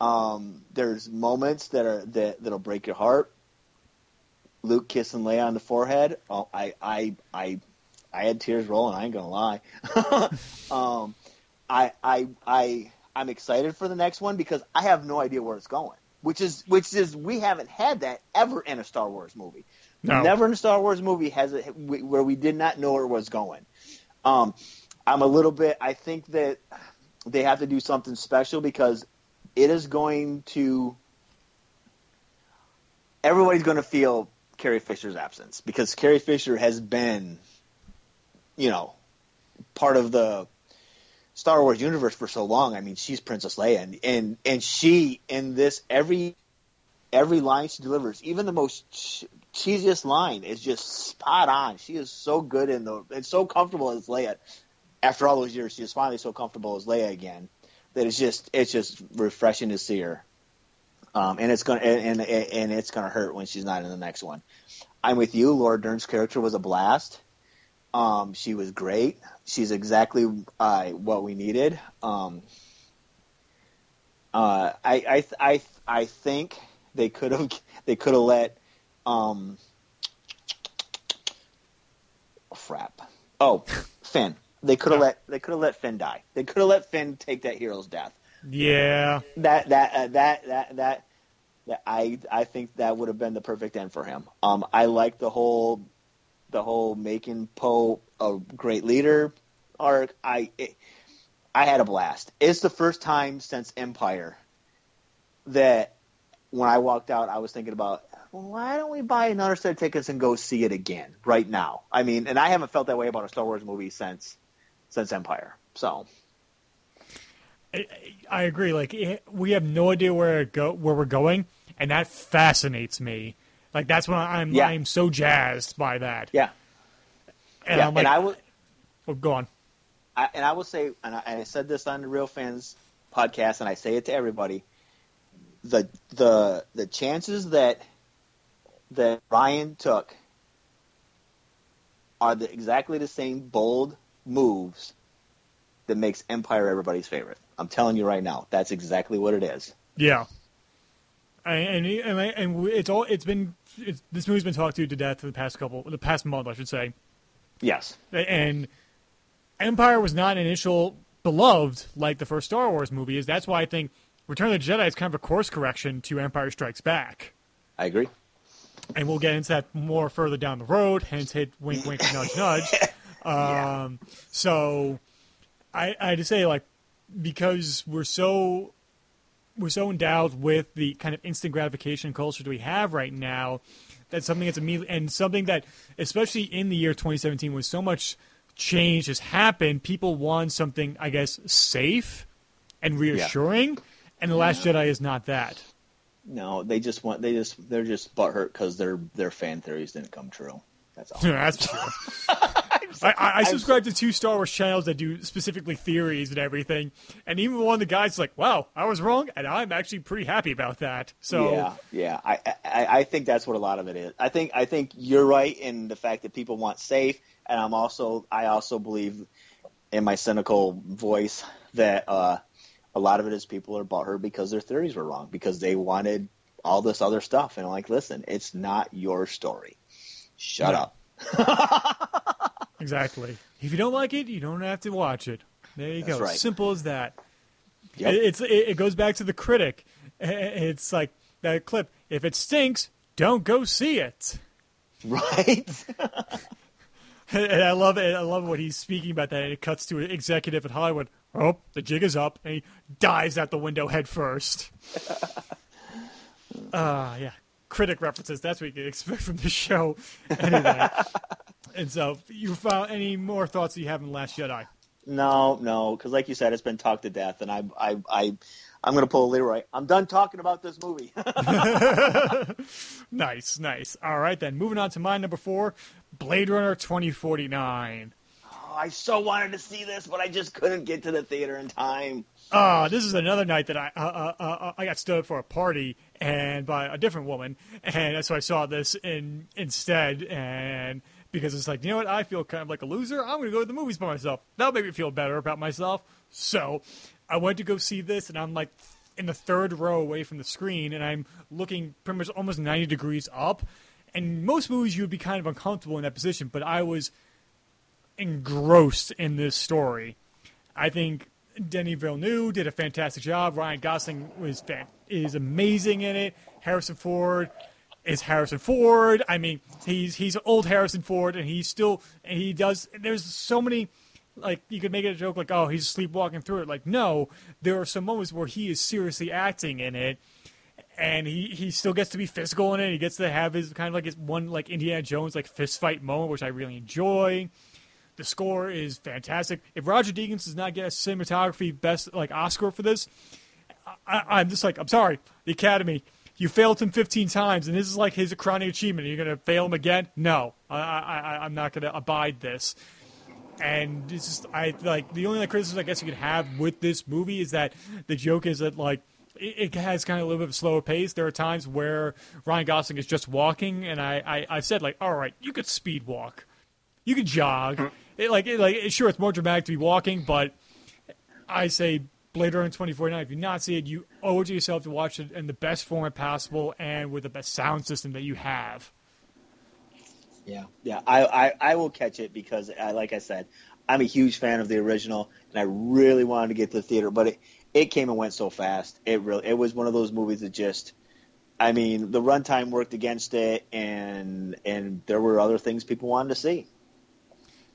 Um, there's moments that are that that'll break your heart. Luke kissing Leia on the forehead. Oh, I I I I had tears rolling. I ain't gonna lie. um, I I I I'm excited for the next one because I have no idea where it's going. Which is which is we haven't had that ever in a Star Wars movie. No. Never in a Star Wars movie has it where we did not know where it was going. Um, I'm a little bit. I think that they have to do something special because it is going to. Everybody's going to feel Carrie Fisher's absence because Carrie Fisher has been, you know, part of the Star Wars universe for so long. I mean, she's Princess Leia, and and, and she in this every every line she delivers, even the most ch- cheesiest line, is just spot on. She is so good in the and so comfortable as Leia. After all those years, she is finally so comfortable as Leia again that it's just it's just refreshing to see her. Um, and it's gonna and, and and it's gonna hurt when she's not in the next one. I'm with you. Laura Dern's character was a blast. Um, she was great. She's exactly uh, what we needed. Um, uh, I, I, I, I think they could have they could have let um, frap. Oh, Finn. They could have let they could have let Finn die. They could have let Finn take that hero's death. Yeah. That that uh, that that that. that I I think that would have been the perfect end for him. Um, I like the whole the whole making Poe a great leader arc. I it, I had a blast. It's the first time since Empire that when I walked out, I was thinking about why don't we buy another set of tickets and go see it again right now? I mean, and I haven't felt that way about a Star Wars movie since since Empire. So I, I agree. Like we have no idea where go where we're going, and that fascinates me. Like that's when I'm Yeah. I'm so jazzed by that. yeah, And yeah. I'm like, and I would. oh, go on. I, and I will say, and I, and I said this on the Real Fans podcast, and I say it to everybody: the the the chances that that Rian took are the, exactly the same bold moves that makes Empire everybody's favorite. I'm telling you right now, that's exactly what it is. Yeah. And and and, I, and it's all it's been it's, this movie's been talked to to death for the past couple the past month I should say. Yes. And Empire was not an initial beloved like the first Star Wars movie is. That's why I think Return of the Jedi is kind of a course correction to Empire Strikes Back. I agree. and we'll get into that more further down the road. Hence, hit wink, wink, nudge, nudge. Um, So, I I just say like because we're so we're so endowed with the kind of instant gratification culture that we have right now. That's something that's immediately and something that, especially in the year 2017, was so much change has happened. People want something, I guess, safe and reassuring, and the Last Yeah. Jedi is not that. No, they just want they just they're just butthurt because their their fan theories didn't come true. That's all. That's true. I, I, I subscribe to two Star Wars channels that do specifically theories and everything, and even one of the guys like, "Wow, I was wrong," and I'm actually pretty happy about that. So yeah, yeah. I, I I think that's what a lot of it is. I think I think you're right in the fact that people want safe, and I'm also I also believe in my cynical voice that uh, a lot of it is people are butthurt because their theories were wrong because they wanted all this other stuff, and I'm like, listen, it's not your story. Shut up. exactly. If you don't like it, you don't have to watch it. There you That's go. right. Simple as that. Yep. It, it's it, it goes back to the critic. It's like that clip. If it stinks, don't go see it. right. And I love it. I love what he's speaking about that. And it cuts to an executive at Hollywood. Oh, the jig is up, and he dives out the window head first. Ah, yeah. Critic references. That's what you can expect from the show. Anyway. And so, you found any more thoughts that you have in the Last Jedi? No, no, because like you said, it's been talked to death, and I, I, I, I'm going to pull a Leroy. I'm done talking about this movie. Nice, nice. All right, then. Moving on to my number four Blade Runner 2049. Oh, I so wanted to see this, but I just couldn't get to the theater in time. Oh, this is another night that I uh, uh, uh, I got stood up for a party and by a different woman, and so I saw this in instead, and because it's like you know what, I feel kind of like a loser. I'm going to go to the movies by myself. That'll make me feel better about myself. So I went to go see this, and I'm like in the third row away from the screen, and I'm looking pretty much almost 90 degrees up. And most movies you would be kind of uncomfortable in that position, but I was engrossed in this story. I think Denis Villeneuve did a fantastic job. Ryan Gosling was fan- is amazing in it. Harrison Ford is Harrison Ford. I mean, he's he's old Harrison Ford, and he's still and he does. There's so many like you could make it a joke like, oh, he's sleepwalking through it. Like, no, there are some moments where he is seriously acting in it. And he, he still gets to be physical in it. He gets to have his kind of like his one like Indiana Jones like fist fight moment, which I really enjoy. The score is fantastic. If Roger Deakins does not get a cinematography best like Oscar for this, I, I'm just like, I'm sorry, the Academy. You failed him 15 times, and this is like his crowning achievement. Are you going to fail him again? No, I, I, I, I'm not going to abide this. And it's just, I like the only like, criticism I guess you could have with this movie is that the joke is that like it, has kind of a little bit of a slower pace. There are times where Ryan Gosling is just walking, and I, I, I've said like, all right, you could speed walk, you could jog. Mm. It, like, it, like sure, it's more dramatic to be walking, but I say Blade Runner 2049. If you not see it, you owe it to yourself to watch it in the best format possible and with the best sound system that you have. Yeah, yeah. I, I, I will catch it because, I, like I said, I'm a huge fan of the original, and I really wanted to get to the theater, but it, it came and went so fast. It really, it was one of those movies that just, I mean, the runtime worked against it, and and there were other things people wanted to see.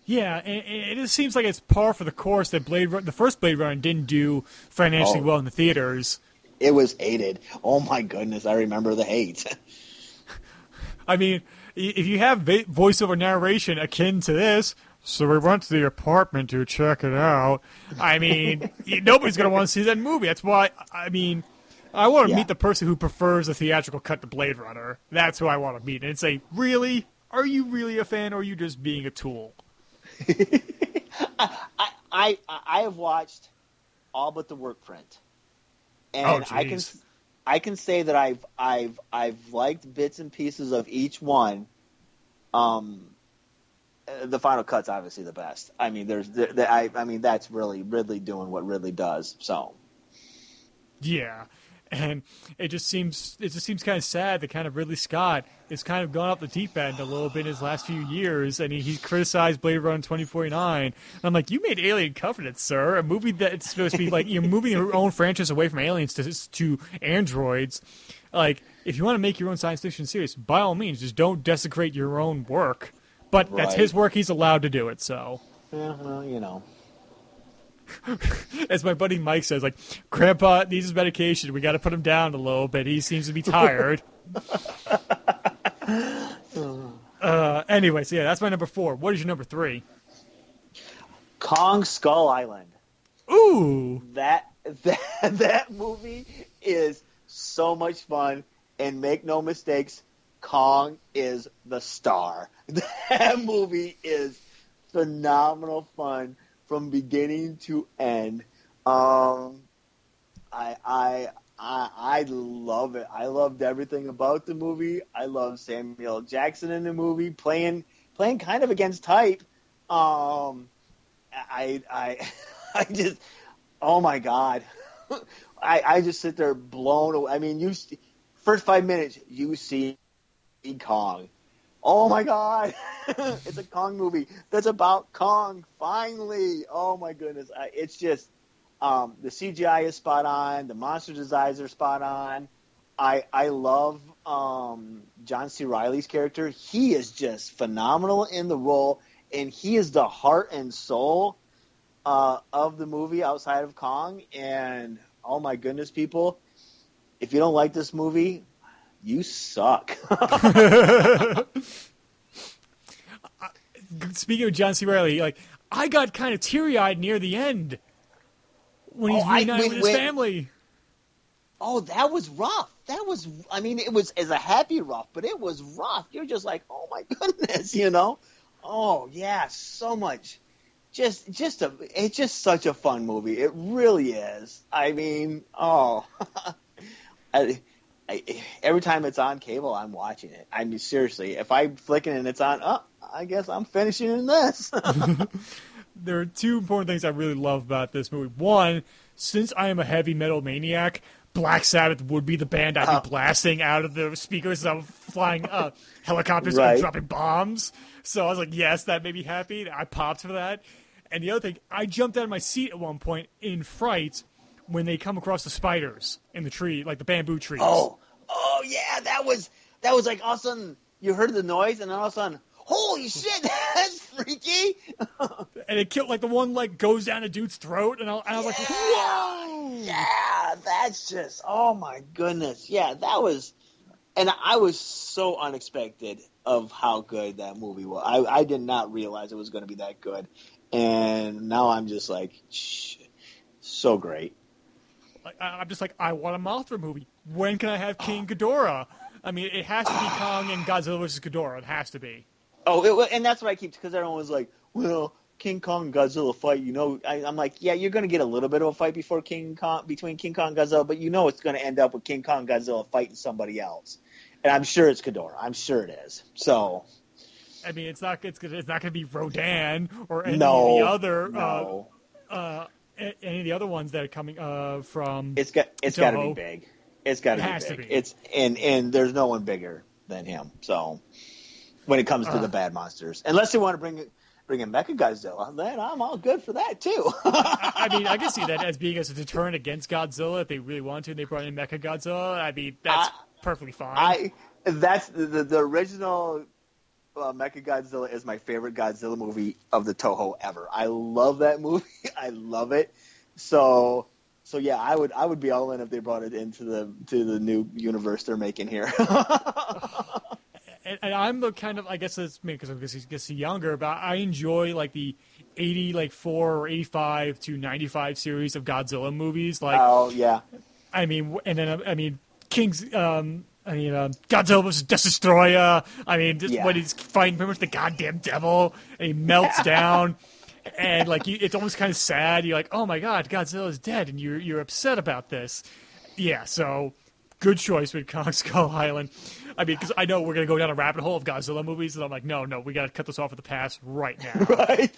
Yeah, and it seems like it's par for the course that Blade Run- the first Blade Runner didn't do financially Oh. well in the theaters. It was hated. Oh my goodness, I remember the hate. I mean, if you have voiceover narration akin to this, so we went to the apartment to check it out. I mean, nobody's going to want to see that movie. That's why, I mean, I want to Yeah. meet the person who prefers the theatrical cut to Blade Runner. That's who I want to meet and say, really? Are you really a fan or are you just being a tool? I I I have watched all but the work print, and Oh, I can. I can say that I've I've I've liked bits and pieces of each one. Um, uh, the final cut's obviously the best. I mean, there's the, the, I I mean that's really Ridley doing what Ridley does. So Yeah, and it just seems it just seems kind of sad that kind of Ridley Scott has kind of gone up the deep end a little bit in his last few years, and he, he's criticized Blade Runner 2049. And I'm like, you made Alien Covenant, sir, a movie that's supposed to be like you're moving your own franchise away from aliens to to androids. Like, if you want to make your own science fiction series, by all means, just don't desecrate your own work. But that's his work; he's allowed to do it. So. yeah, well, you know. as my buddy Mike says, like, Grandpa needs his medication. We got to put him down a little bit. He seems to be tired. uh, anyway, so yeah, that's my number four. What is your number three? Kong Skull Island. Ooh, That that that movie is so much fun, and make no mistakes, Kong is the star. That movie is phenomenal fun from beginning to end. Um, I I I I love it. I loved everything about the movie. I love Samuel Jackson in the movie playing playing kind of against type. Um, I I I just oh my god. I I just sit there blown away. I mean, you first 5 minutes you see Kong. Oh my god. it's a Kong movie that's about Kong finally. Oh my goodness. I, it's just um, the CGI is spot on. The monster designs are spot on. I I love um, John C. Reilly's character. He is just phenomenal in the role, and he is the heart and soul uh, of the movie outside of Kong. And oh my goodness, people, if you don't like this movie, you suck. speaking of John C. Reilly, like I got kind of teary eyed near the end when he's Oh, reunited with his when- family. oh, that was rough. That was, I mean, it was as a happy rough, but it was rough. You're just like, oh my goodness, you know? Oh yeah, so much. Just, just a, it's just such a fun movie. It really is. I mean, oh, I, I, every time it's on cable, I'm watching it. I mean, seriously, if I'm flicking and it's on, oh, I guess I'm finishing in this. There are two important things I really love about this movie. One, since I am a heavy metal maniac, Black Sabbath would be the band I'd be Oh. blasting out of the speakers as I'm flying uh, helicopters Right. and dropping bombs. So I was like, yes, that made me happy. I popped for that. And the other thing, I jumped out of my seat at one point in fright when they come across the spiders in the tree, like the bamboo trees. Oh, oh yeah, that was that was like all of a sudden you heard the noise and then all of a sudden, holy shit, that's freaky. And it killed, like, the one, like, goes down a dude's throat, and I, and I was like, whoa! Yeah, that's just oh my goodness. Yeah, that was and I was so unexpected of how good that movie was. I, I did not realize it was going to be that good. And now I'm just like, shh, so great. I- I'm just like, I want a Mothra movie. When can I have King Ghidorah? I mean, it has to be Kong and Godzilla versus Ghidorah. It has to be. Oh, it, and that's what I keep because everyone was like, "Well, King Kong and Godzilla fight." You know, I, I'm like, "Yeah, you're going to get a little bit of a fight before King Kong between King Kong and Godzilla, but you know it's going to end up with King Kong and Godzilla fighting somebody else." And I'm sure it's Ghidorah. I'm sure it is. So I mean, it's not it's, it's not going to be Rodan or any no, of the other no, uh, uh, any of the other ones that are coming uh, from. it's got it's got to be big. It's got It to be big. It's and and there's no one bigger than him. So when it comes to Uh. the bad monsters, unless they want to bring bring in Mecha Godzilla, then I'm all good for that too. I mean, I can see that as being as a deterrent against Godzilla if they really want to. and They brought in Mecha Godzilla. I mean, that's I- perfectly fine. I that's the the, the original uh, Mecha Godzilla is my favorite Godzilla movie of the Toho ever. I love that movie. I love it. So so yeah, I would I would be all in if they brought it into the to the new universe they're making here. and, and I'm the kind of I guess it's me because I'm guess guess younger, but I enjoy like the eighty like four or eighty five to ninety five series of Godzilla movies. Like oh yeah, I mean, and then uh, I mean King's. Um, I mean, uh, Godzilla versus Destoroyah. I mean, just Yeah. when he's fighting pretty much the goddamn devil, and he melts down, and like you, it's almost kind of sad. You're like, oh my god, Godzilla's dead, and you're you're upset about this. Yeah, so good choice with Kong Skull Island. I mean, because I know we're gonna go down a rabbit hole of Godzilla movies, and I'm like, no, no, we gotta cut this off at the pass right now. right.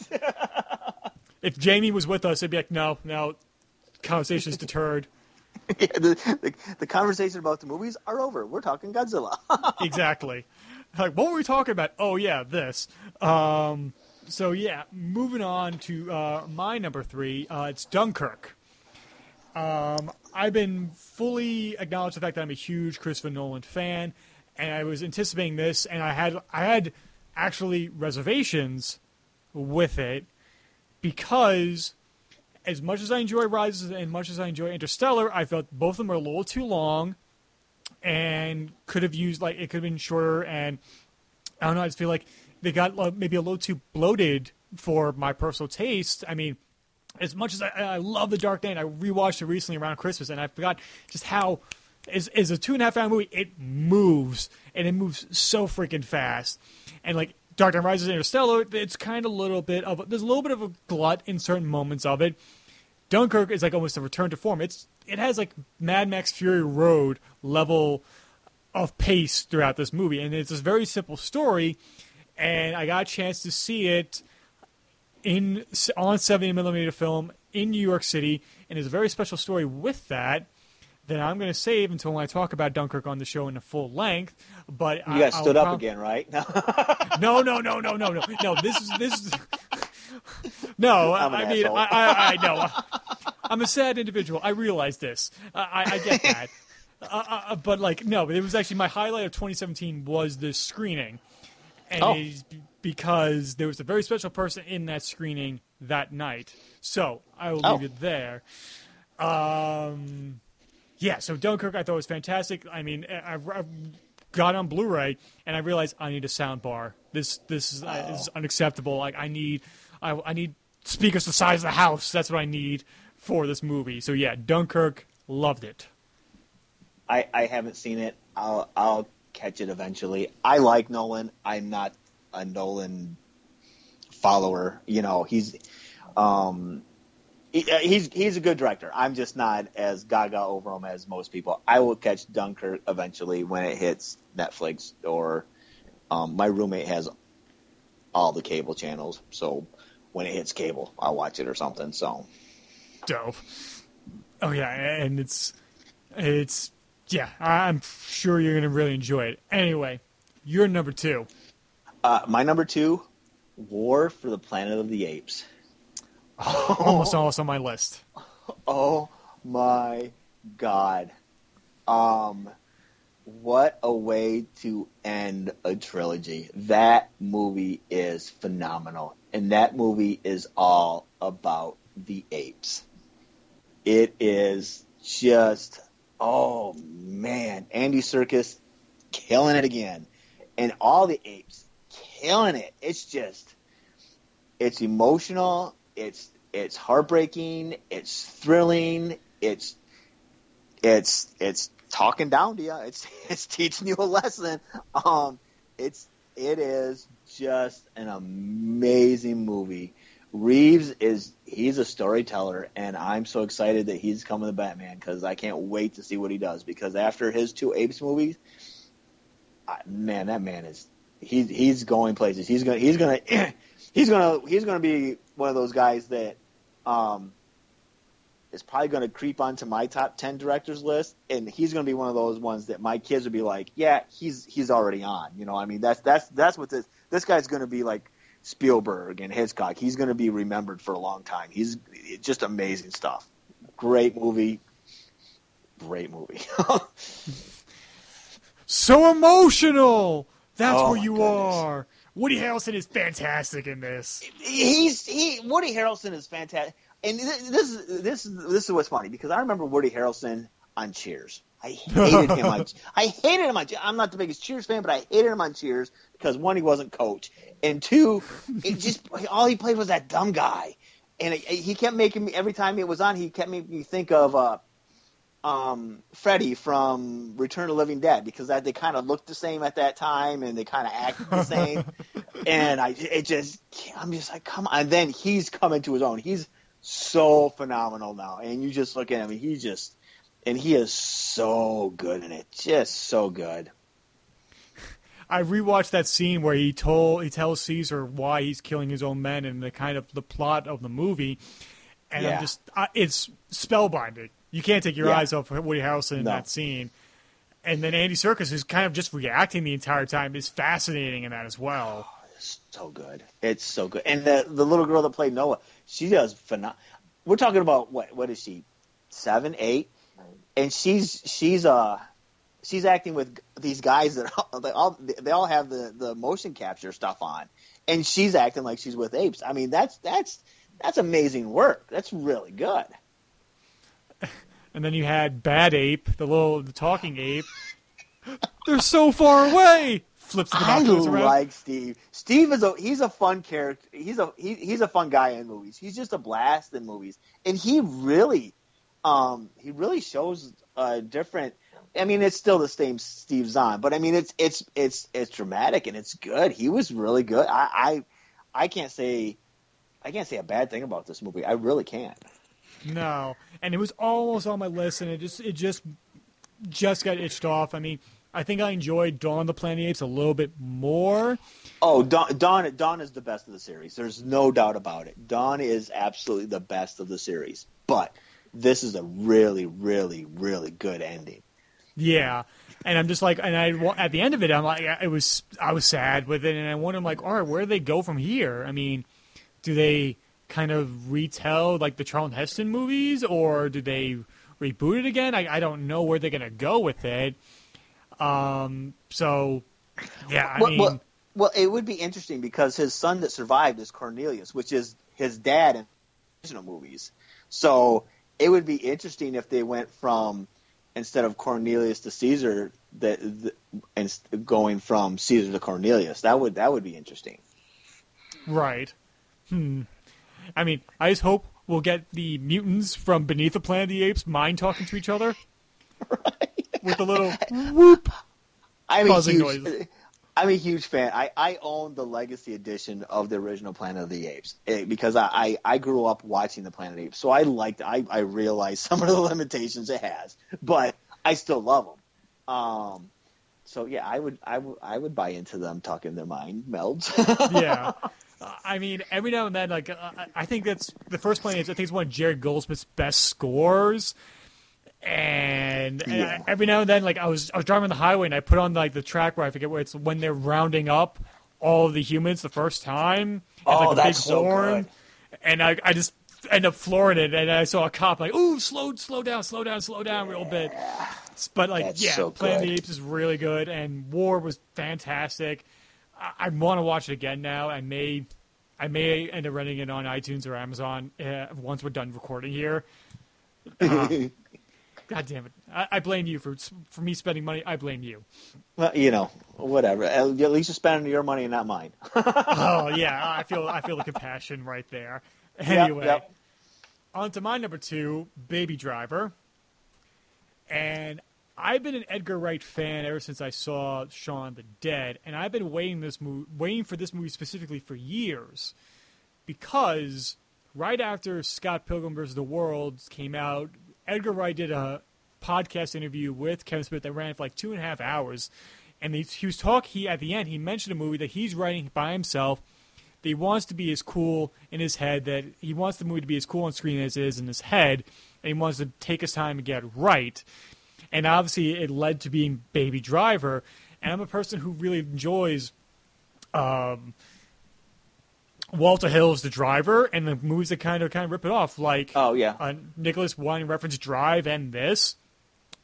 if Jamie was with us, it'd be like, no, no, conversation's deterred. yeah, the, the the conversation about the movies are over. We're talking Godzilla. exactly. Like, what were we talking about? Oh yeah, this. Um, so yeah, moving on to uh, my number three. Uh, it's Dunkirk. Um, I've been fully acknowledged the fact that I'm a huge Christopher Nolan fan, and I was anticipating this, and I had I had actually reservations with it because as much as I enjoy Rises and as much as I enjoy Interstellar, I felt both of them are a little too long and could have used like it could have been shorter and I don't know, I just feel like they got uh, maybe a little too bloated for my personal taste, I mean, as much as I, I love The Dark Knight, I rewatched it recently around Christmas, and I forgot just how is is a two and a half hour movie. It moves and it moves so freaking fast, and like Dark Knight Rises, Interstellar, it's kind of a little bit of there's a little bit of a glut in certain moments of it. Dunkirk is like almost a return to form. It's it has like Mad Max Fury Road level of pace throughout this movie, and it's a very simple story. And I got a chance to see it in on 70 millimeter film in New York City, and there's a very special story with that that I'm going to save until when I talk about Dunkirk on the show in a full length. But you got stood up again, right? no, no, no, no, no, no, no. This is this is. No, I mean, I, I, I know. I'm a sad individual. I realize this. I, I get that. Uh, uh, but like, no, it was actually my highlight of 2017 was the screening, and oh because there was a very special person in that screening that night. So I will leave oh. it there. Um, yeah, so Dunkirk I thought was fantastic. I mean, I, I got on Blu-ray and I realized I need a sound bar. This this is, oh. uh, is unacceptable. Like I need I, I need speakers the size of the house. That's what I need for this movie. So yeah, Dunkirk loved it. I I haven't seen it. I'll I'll catch it eventually. I like Nolan. I'm not a Nolan follower. You know, he's um, he, uh, he's he's a good director. I'm just not as gaga over him as most people. I will catch Dunkirk eventually when it hits Netflix or um, my roommate has all the cable channels, so when it hits cable, I'll watch it or something. So dope. Oh yeah, and it's it's yeah. I'm sure you're gonna really enjoy it. Anyway, you're number two. Uh, my number two, War for the Planet of the Apes. Almost almost on my list. Oh my god. Um what a way to end a trilogy. That movie is phenomenal. And that movie is all about the apes. It is just oh man, Andy Serkis killing it again. And all the apes killing it. It's just, it's emotional. It's it's heartbreaking. It's thrilling. It's it's it's talking down to you. It's it's teaching you a lesson. Um, it's it is just an amazing movie. Reeves is he's a storyteller, and I'm so excited that he's coming to Batman because I can't wait to see what he does. Because after his two Apes movies, I, man, that man is he's he's going places. He's gonna he's gonna he's gonna he's gonna be one of those guys that um, is probably to creep onto my top ten directors list, and he's to be one of those ones that my kids would be like, yeah, he's he's already on. You know, I mean, that's that's that's what this this guy's to be like. Spielberg and Hitchcock. He's going to be remembered for a long time. He's just amazing stuff. Great movie. Great movie. so emotional. That's oh, where you are. Woody Harrelson is fantastic in this. He's he. Woody Harrelson is fantastic, and this is this is this is what's funny because I remember Woody Harrelson on Cheers. I hated him on. I hated him on. I'm not the biggest Cheers fan, but I hated him on Cheers because one, he wasn't coach, and two, it just all he played was that dumb guy, and it, he kept making me every time it was on. He kept making me think of uh, um, Freddy from Return of the Living Dead because that they kind of looked the same at that time and they kind of acted the same. and I, it just, I'm just like, come on. And then he's coming to his own. He's so phenomenal now. And you just look at him, and he's just, and he is so good in it, just so good. I rewatched that scene where he told he tells Caesar why he's killing his own men and the kind of the plot of the movie, and yeah. I'm just I, it's spellbinding. You can't take your yeah. eyes off Woody Harrelson in no. that scene. And then Andy Serkis, who's kind of just reacting the entire time, is fascinating in that as well. Oh, it's so good. It's so good. And the the little girl that played Noah, she does phenomenal. We're talking about what? What is she? Seven, eight, and she's she's uh she's acting with these guys that all, they all they all have the the motion capture stuff on, and she's acting like she's with apes. I mean, that's that's that's amazing work. That's really good and then you had Bad Ape, the little the talking ape. They're so far away. flips the I like Steve. Steve is a he's a fun character. He's a he, he's a fun guy in movies. He's just a blast in movies, and he really, um, he really shows a different. I mean, it's still the same Steve Zahn, but I mean, it's it's it's it's dramatic and it's good. He was really good. I I, I can't say, I can't say a bad thing about this movie. I really can't. No, and it was almost on my list, and it just it just just got itched off. I mean, I think I enjoyed Dawn of the Planet of the Apes a little bit more. Oh, Dawn, Dawn, Dawn is the best of the series. There's no doubt about it. Dawn is absolutely the best of the series. But this is a really, really, really good ending. Yeah, and I'm just like, and I at the end of it, I'm like, it was I was sad with it, and I wonder, I'm like, all right, where do they go from here? I mean, do they kind of retell like the Charlton Heston movies, or do they reboot it again? I, I don't know where they're gonna go with it. Um, so yeah, I well, mean, well, well, it would be interesting because his son that survived is Cornelius, which is his dad in the original movies. So it would be interesting if they went from instead of Cornelius to Caesar, that and going from Caesar to Cornelius. That would that would be interesting. Right. Hmm. I mean, I just hope we'll get the mutants from Beneath the Planet of the Apes mind talking to each other. Right. With a little whoop. A Causing huge, noises. I'm a huge fan. I, I own the Legacy edition of the original Planet of the Apes eh, because I, I, I grew up watching the Planet of the Apes, so I liked. I I realize some of the limitations it has, but I still love them. Um, so yeah, I would I would I would buy into them talking their mind melds. yeah. Uh, I mean, every now and then, like uh, I- I think that's the first Planet of the Apes. I think it's one of Jared Goldsmith's best scores. And, and Yeah. I- every now and then, like I was I was driving on the highway and I put on like the track where I forget where it's when they're rounding up all of the humans the first time. It's Oh, like a that's big so horn, good. and I I just end up flooring it. And I saw a cop like, "Ooh, slow slow down, slow down, slow down, real bit." But like, That's yeah, so Planet of the. Apes is really good, and War was fantastic. I, I want to watch it again now. I may, I may end up renting it on iTunes or Amazon uh, once we're done recording here. Uh, God damn it! I, I blame you for for me spending money. I blame you. Well, you know, whatever. At least you're spending your money and not mine. Oh yeah, I feel I feel the compassion right there. Yep, Anyway, yep. on to my number two, Baby Driver. And I've been an Edgar Wright fan ever since I saw Shaun the Dead, and I've been waiting this movie, waiting for this movie specifically for years, because right after Scott Pilgrim vs. the World came out, Edgar Wright did a podcast interview with Kevin Smith that ran for like two and a half hours, and he, he was talking. He at the end he mentioned a movie that he's writing by himself. That he wants to be as cool in his head. That he wants the movie to be as cool on screen as it is in his head, and he wants to take his time and get right. And obviously, it led to being Baby Driver. And I'm a person who really enjoys um, Walter Hill's The Driver and the movies that kind of kind of rip it off, like Oh yeah. uh, Nicolas Winding Refn's Drive and this.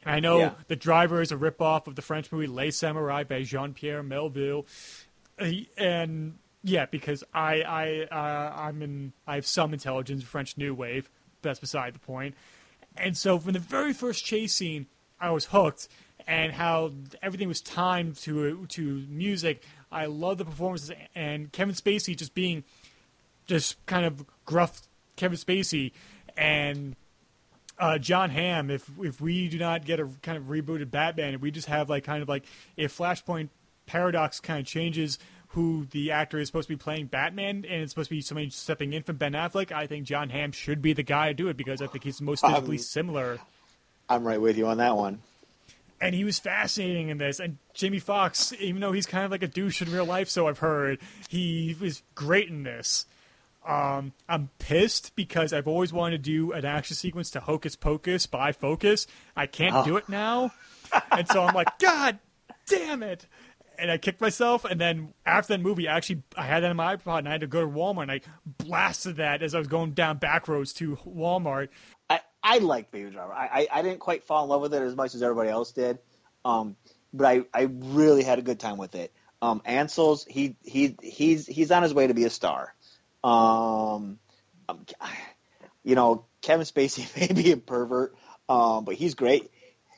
And I know Yeah. The Driver is a ripoff of the French movie Le Samouraï by Jean Pierre Melville, Uh, and yeah, because I I uh, I'm in I have some intelligence French New Wave. That's beside the point. And so from the very first chase scene, I was hooked, and how everything was timed to to music. I love the performances and Kevin Spacey just being just kind of gruff Kevin Spacey and uh, Jon Hamm. If if we do not get a kind of rebooted Batman, and we just have like kind of like if Flashpoint Paradox kind of changes who the actor is supposed to be playing Batman, and it's supposed to be somebody stepping in from Ben Affleck, I think Jon Hamm should be the guy to do it because I think he's most physically Um, similar. I'm right with you on that one. And he was fascinating in this. And Jamie Foxx, even though he's kind of like a douche in real life, so I've heard, he was great in this. Um, I'm pissed because I've always wanted to do an action sequence to Hocus Pocus by Focus. I can't Oh. do it now. and so I'm like, God damn it. And I kicked myself. And then after that movie, I actually I had that in my iPod and I had to go to Walmart and I blasted that as I was going down back roads to Walmart. I, I like Baby Driver. I, I, I didn't quite fall in love with it as much as everybody else did, um, but I, I really had a good time with it. Um, Ansel's he he he's he's on his way to be a star. Um, um, you know Kevin Spacey may be a pervert, um, but he's great.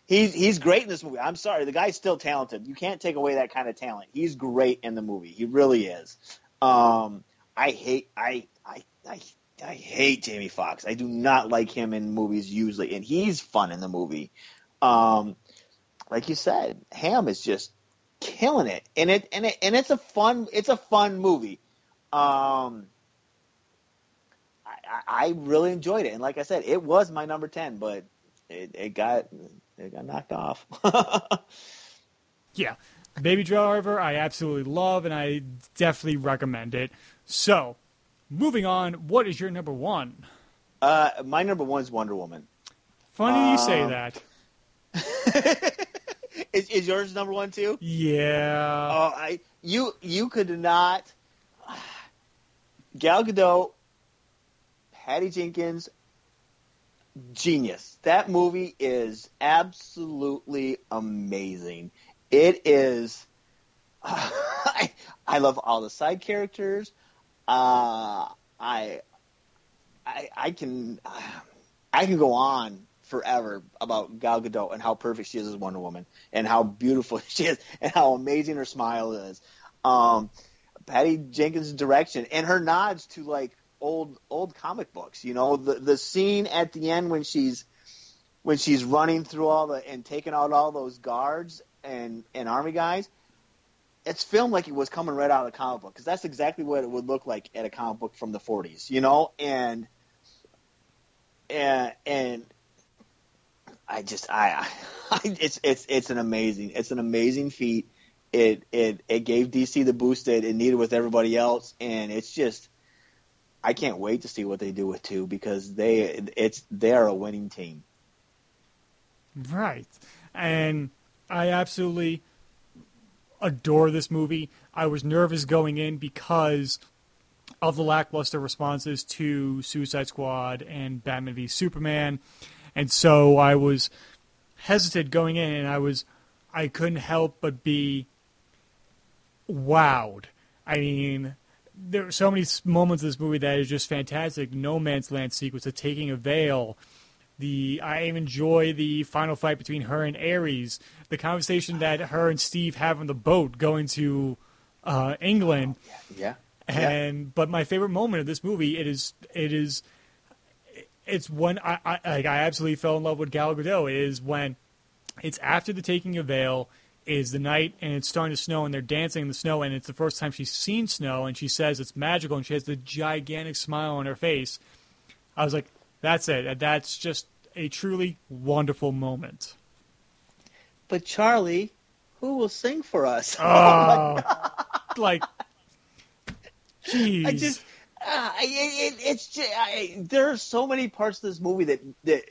he's he's great in this movie. I'm sorry, the guy's still talented. You can't take away that kind of talent. He's great in the movie. He really is. Um, I hate I I I I hate Jamie Foxx. I do not like him in movies usually, and he's fun in the movie. Um, like you said, Hamm is just killing it, and it and it and it's a fun it's a fun movie. Um, I, I really enjoyed it, and like I said, it was my number ten, but it, it got it got knocked off. yeah, Baby Driver, I absolutely love, and I definitely recommend it. So, moving on, what is your number one? Uh, my number one is Wonder Woman. Funny um, you say um, that. is, is yours number one too? Yeah. Oh, I you you could not. Gal Gadot, Patty Jenkins, genius. That movie is absolutely amazing. It is. Uh, I, I love all the side characters. Uh, I, I, I can, I can go on forever about Gal Gadot and how perfect she is as Wonder Woman and how beautiful she is and how amazing her smile is. Um, Patty Jenkins' direction and her nods to like old old comic books. You know, the the scene at the end when she's when she's running through all the and taking out all those guards and and army guys. It's filmed like it was coming right out of the comic book because that's exactly what it would look like at a comic book from the 40s, you know. And and and I just I, I it's it's it's an amazing it's an amazing feat. It it it gave DC the boost that it needed with everybody else, and it's just I can't wait to see what they do with two because they it's they're a winning team. Right, and I absolutely adore this movie. I was nervous going in because of the lackluster responses to Suicide Squad and Batman v Superman, and so I was hesitant going in, and I was I couldn't help but be wowed. I mean, there are so many moments in this movie that is just fantastic. No Man's Land sequence, the taking a Veld. The I enjoy the final fight between her and Ares. The conversation that her and Steve have on the boat going to uh, England. Yeah. And yeah. but my favorite moment of this movie it is it is it's when I I, like, I absolutely fell in love with Gal Gadot is when it's after the taking of Veld is the night and it's starting to snow and they're dancing in the snow and it's the first time she's seen snow and she says it's magical and she has the gigantic smile on her face. I was like, that's it. That's just a truly wonderful moment. But Charlie, who will sing for us? Oh, like, jeez. I just, uh, it, it, it's just, I, there are so many parts of this movie that that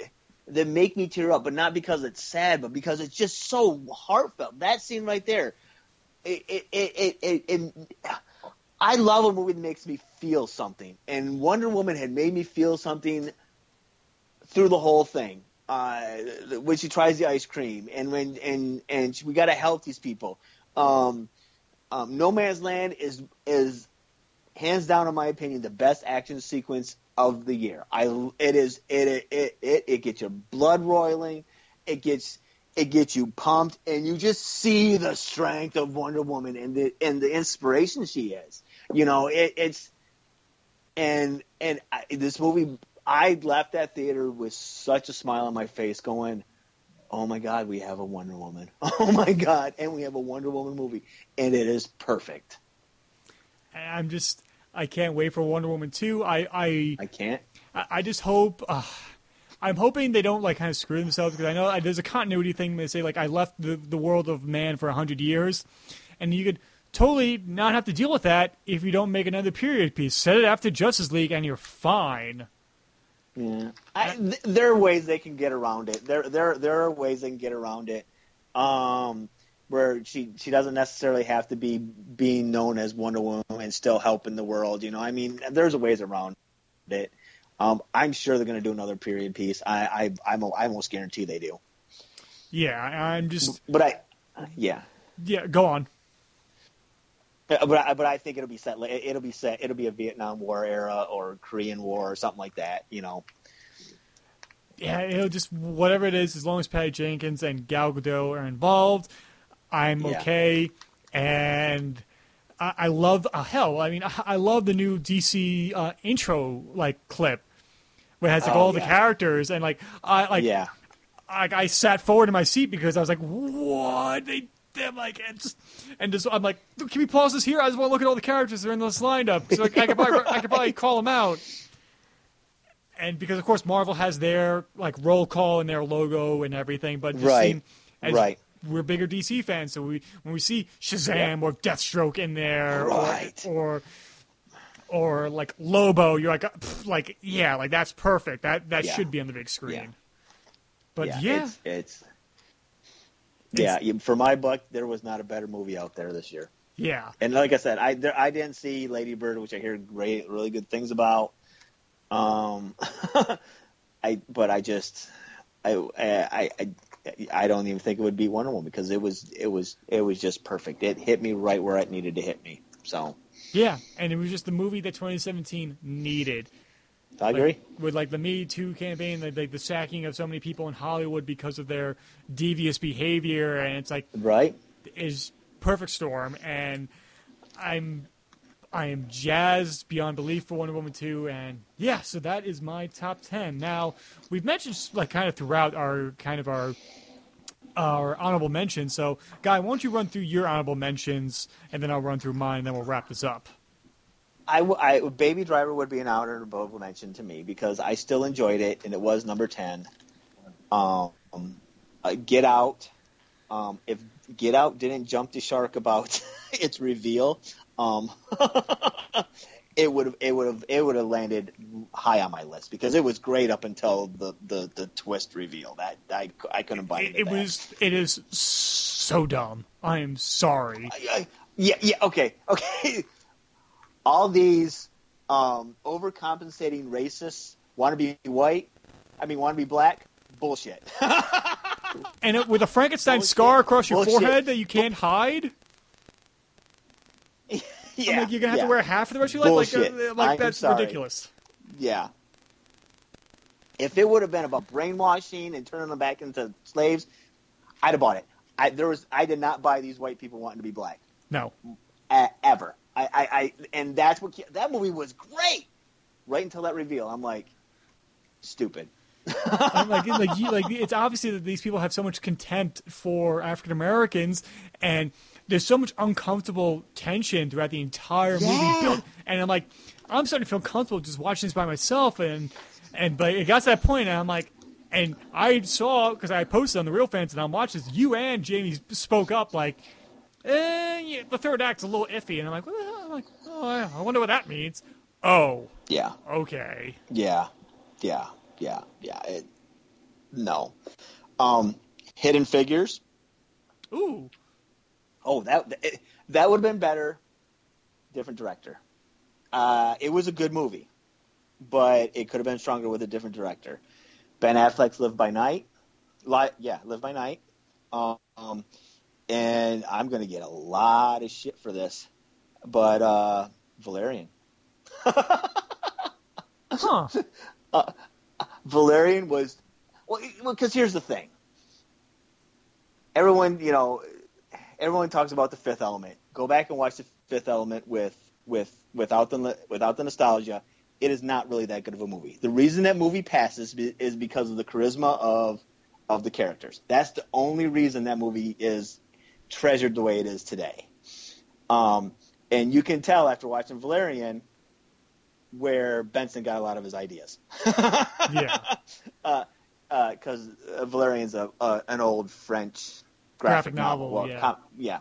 that make me tear up, but not because it's sad, but because it's just so heartfelt. That scene right there, it, it, it, it, it, I love a movie that makes me feel something, and Wonder Woman had made me feel something through the whole thing. Uh, when she tries the ice cream, and when and and she, we got to help these people. Um, um, no Man's Land is is hands down, in my opinion, the best action sequence of the year. I it is it it it, it gets your blood roiling, it gets it gets you pumped, and you just see the strength of Wonder Woman and the and the inspiration she is. You know, it, it's and and I, this movie, I left that theater with such a smile on my face, going, "Oh my God, we have a Wonder Woman! Oh my God, and we have a Wonder Woman movie, and it is perfect." I'm just I can't wait for Wonder Woman two. I I I can't. I, I just hope. Uh, I'm hoping they don't like kind of screw themselves because I know there's a continuity thing. They say like I left the the world of man for hundred years, and you could totally not have to deal with that if you don't make another period piece. Set it after Justice League, and you're fine. Yeah, I, th- there are ways they can get around it. There there there are ways they can get around it. Um, where she she doesn't necessarily have to be being known as Wonder Woman and still helping the world. You know, I mean, there's ways around it. Um, I'm sure they're going to do another period piece. I, I I'm I almost guarantee they do. Yeah, I'm just. But I, yeah. Yeah, go on. But I, but I think it'll be set. It'll be set. It'll be a Vietnam War era or Korean War or something like that. You know. yeah, know, just whatever it is, as long as Patty Jenkins and Gal Gadot are involved, I'm Yeah. okay. And I, I love uh, hell. I mean, I, I love the new DC uh, intro like clip where it has like Oh, all the characters and like I like yeah. I, I sat forward in my seat because I was like, what they. I'm like, and just, and just, I'm like, can we pause this here? I just want to look at all the characters that are in this lineup, so like, I could probably, I could probably call them out. And because of course Marvel has their like roll call and their logo and everything, but just Right. seem- as Right. we're bigger DC fans, so we when we see Shazam or Deathstroke in there, Right. or, or or like Lobo, you're like, pff, like yeah, like that's perfect. That that Yeah. should be on the big screen. Yeah. But yeah, yeah, It's, it's yeah. For my buck, there was not a better movie out there this year. yeah, And like I said, I there, I didn't see Lady Bird, which I hear great, really good things about. Um, I but I just I I I I don't even think it would be Wonder Woman because it was it was it was just perfect. It hit me right where it needed to hit me. So yeah, and it was just the movie that 2017 needed. I Like, agree. with like the Me Too campaign, like, like the sacking of so many people in Hollywood because of their devious behavior, and it's like right? is perfect storm, and I'm I am jazzed beyond belief for Wonder Woman 2, and yeah, so that is my top 10. Now we've mentioned like kind of throughout our kind of our our honorable mentions. So, Guy, why don't you run through your honorable mentions, and then I'll run through mine, and then we'll wrap this up. I, I- Baby Driver would be an honorable mention to me because I still enjoyed it and it was number ten. Um, uh, Get Out. Um, if Get Out didn't jump the shark about its reveal, um, it would have it would have it would have landed high on my list because it was great up until the, the, the twist reveal. That I, I couldn't buy It, it that. was it is so dumb. I am sorry. I- I- yeah, yeah, okay, okay. All these um, overcompensating racists want to be white. I mean, want to be black. Bullshit. And it, with a Frankenstein Bullshit. scar across your Bullshit. forehead that you can't hide, yeah, I'm like you're gonna have yeah, to wear half for the rest of your life. Like, uh, like that's sorry. ridiculous. Yeah. If it would have been about brainwashing and turning them back into slaves, I'd have bought it. I, there was, I did not buy these white people wanting to be black. No, uh, ever. I, I, I, and that's what that movie was great. Right until that reveal, I'm like, stupid. I'm like, like, you, like it's obviously that these people have so much contempt for African Americans, and there's so much uncomfortable tension throughout the entire movie. Yeah. Built, and I'm like, I'm starting to feel comfortable just watching this by myself, and and but it got to that point, and I'm like. And I saw because I posted on the Real Fans, and I'm watching this. You and Jamie spoke up like, eh, yeah, the third act's a little iffy, and I'm like, hell? I'm like, oh, I- I wonder what that means. Oh, Yeah, okay. yeah, yeah, yeah, yeah. It, no. Um, Hidden Figures. Ooh, Oh, that it, that would have been better. Different director. Uh, it was a good movie, but it could have been stronger with a different director. Ben Affleck's Live by Night. Li- yeah, Live by Night. Um, and I'm going to get a lot of shit for this, but uh, Valerian. huh? Valerian was well because here's the thing. Everyone, you know, everyone talks about the Fifth Element. Go back and watch the Fifth Element with with without the without the nostalgia. It is not really that good of a movie. The reason that movie passes is because of the charisma of of the characters. That's the only reason that movie is treasured the way it is today. Um, and you can tell after watching Valerian where Besson got a lot of his ideas. Yeah. because uh, Valerian's a, uh, an old French Graphic graphic, novel, Well, yeah. com- yeah.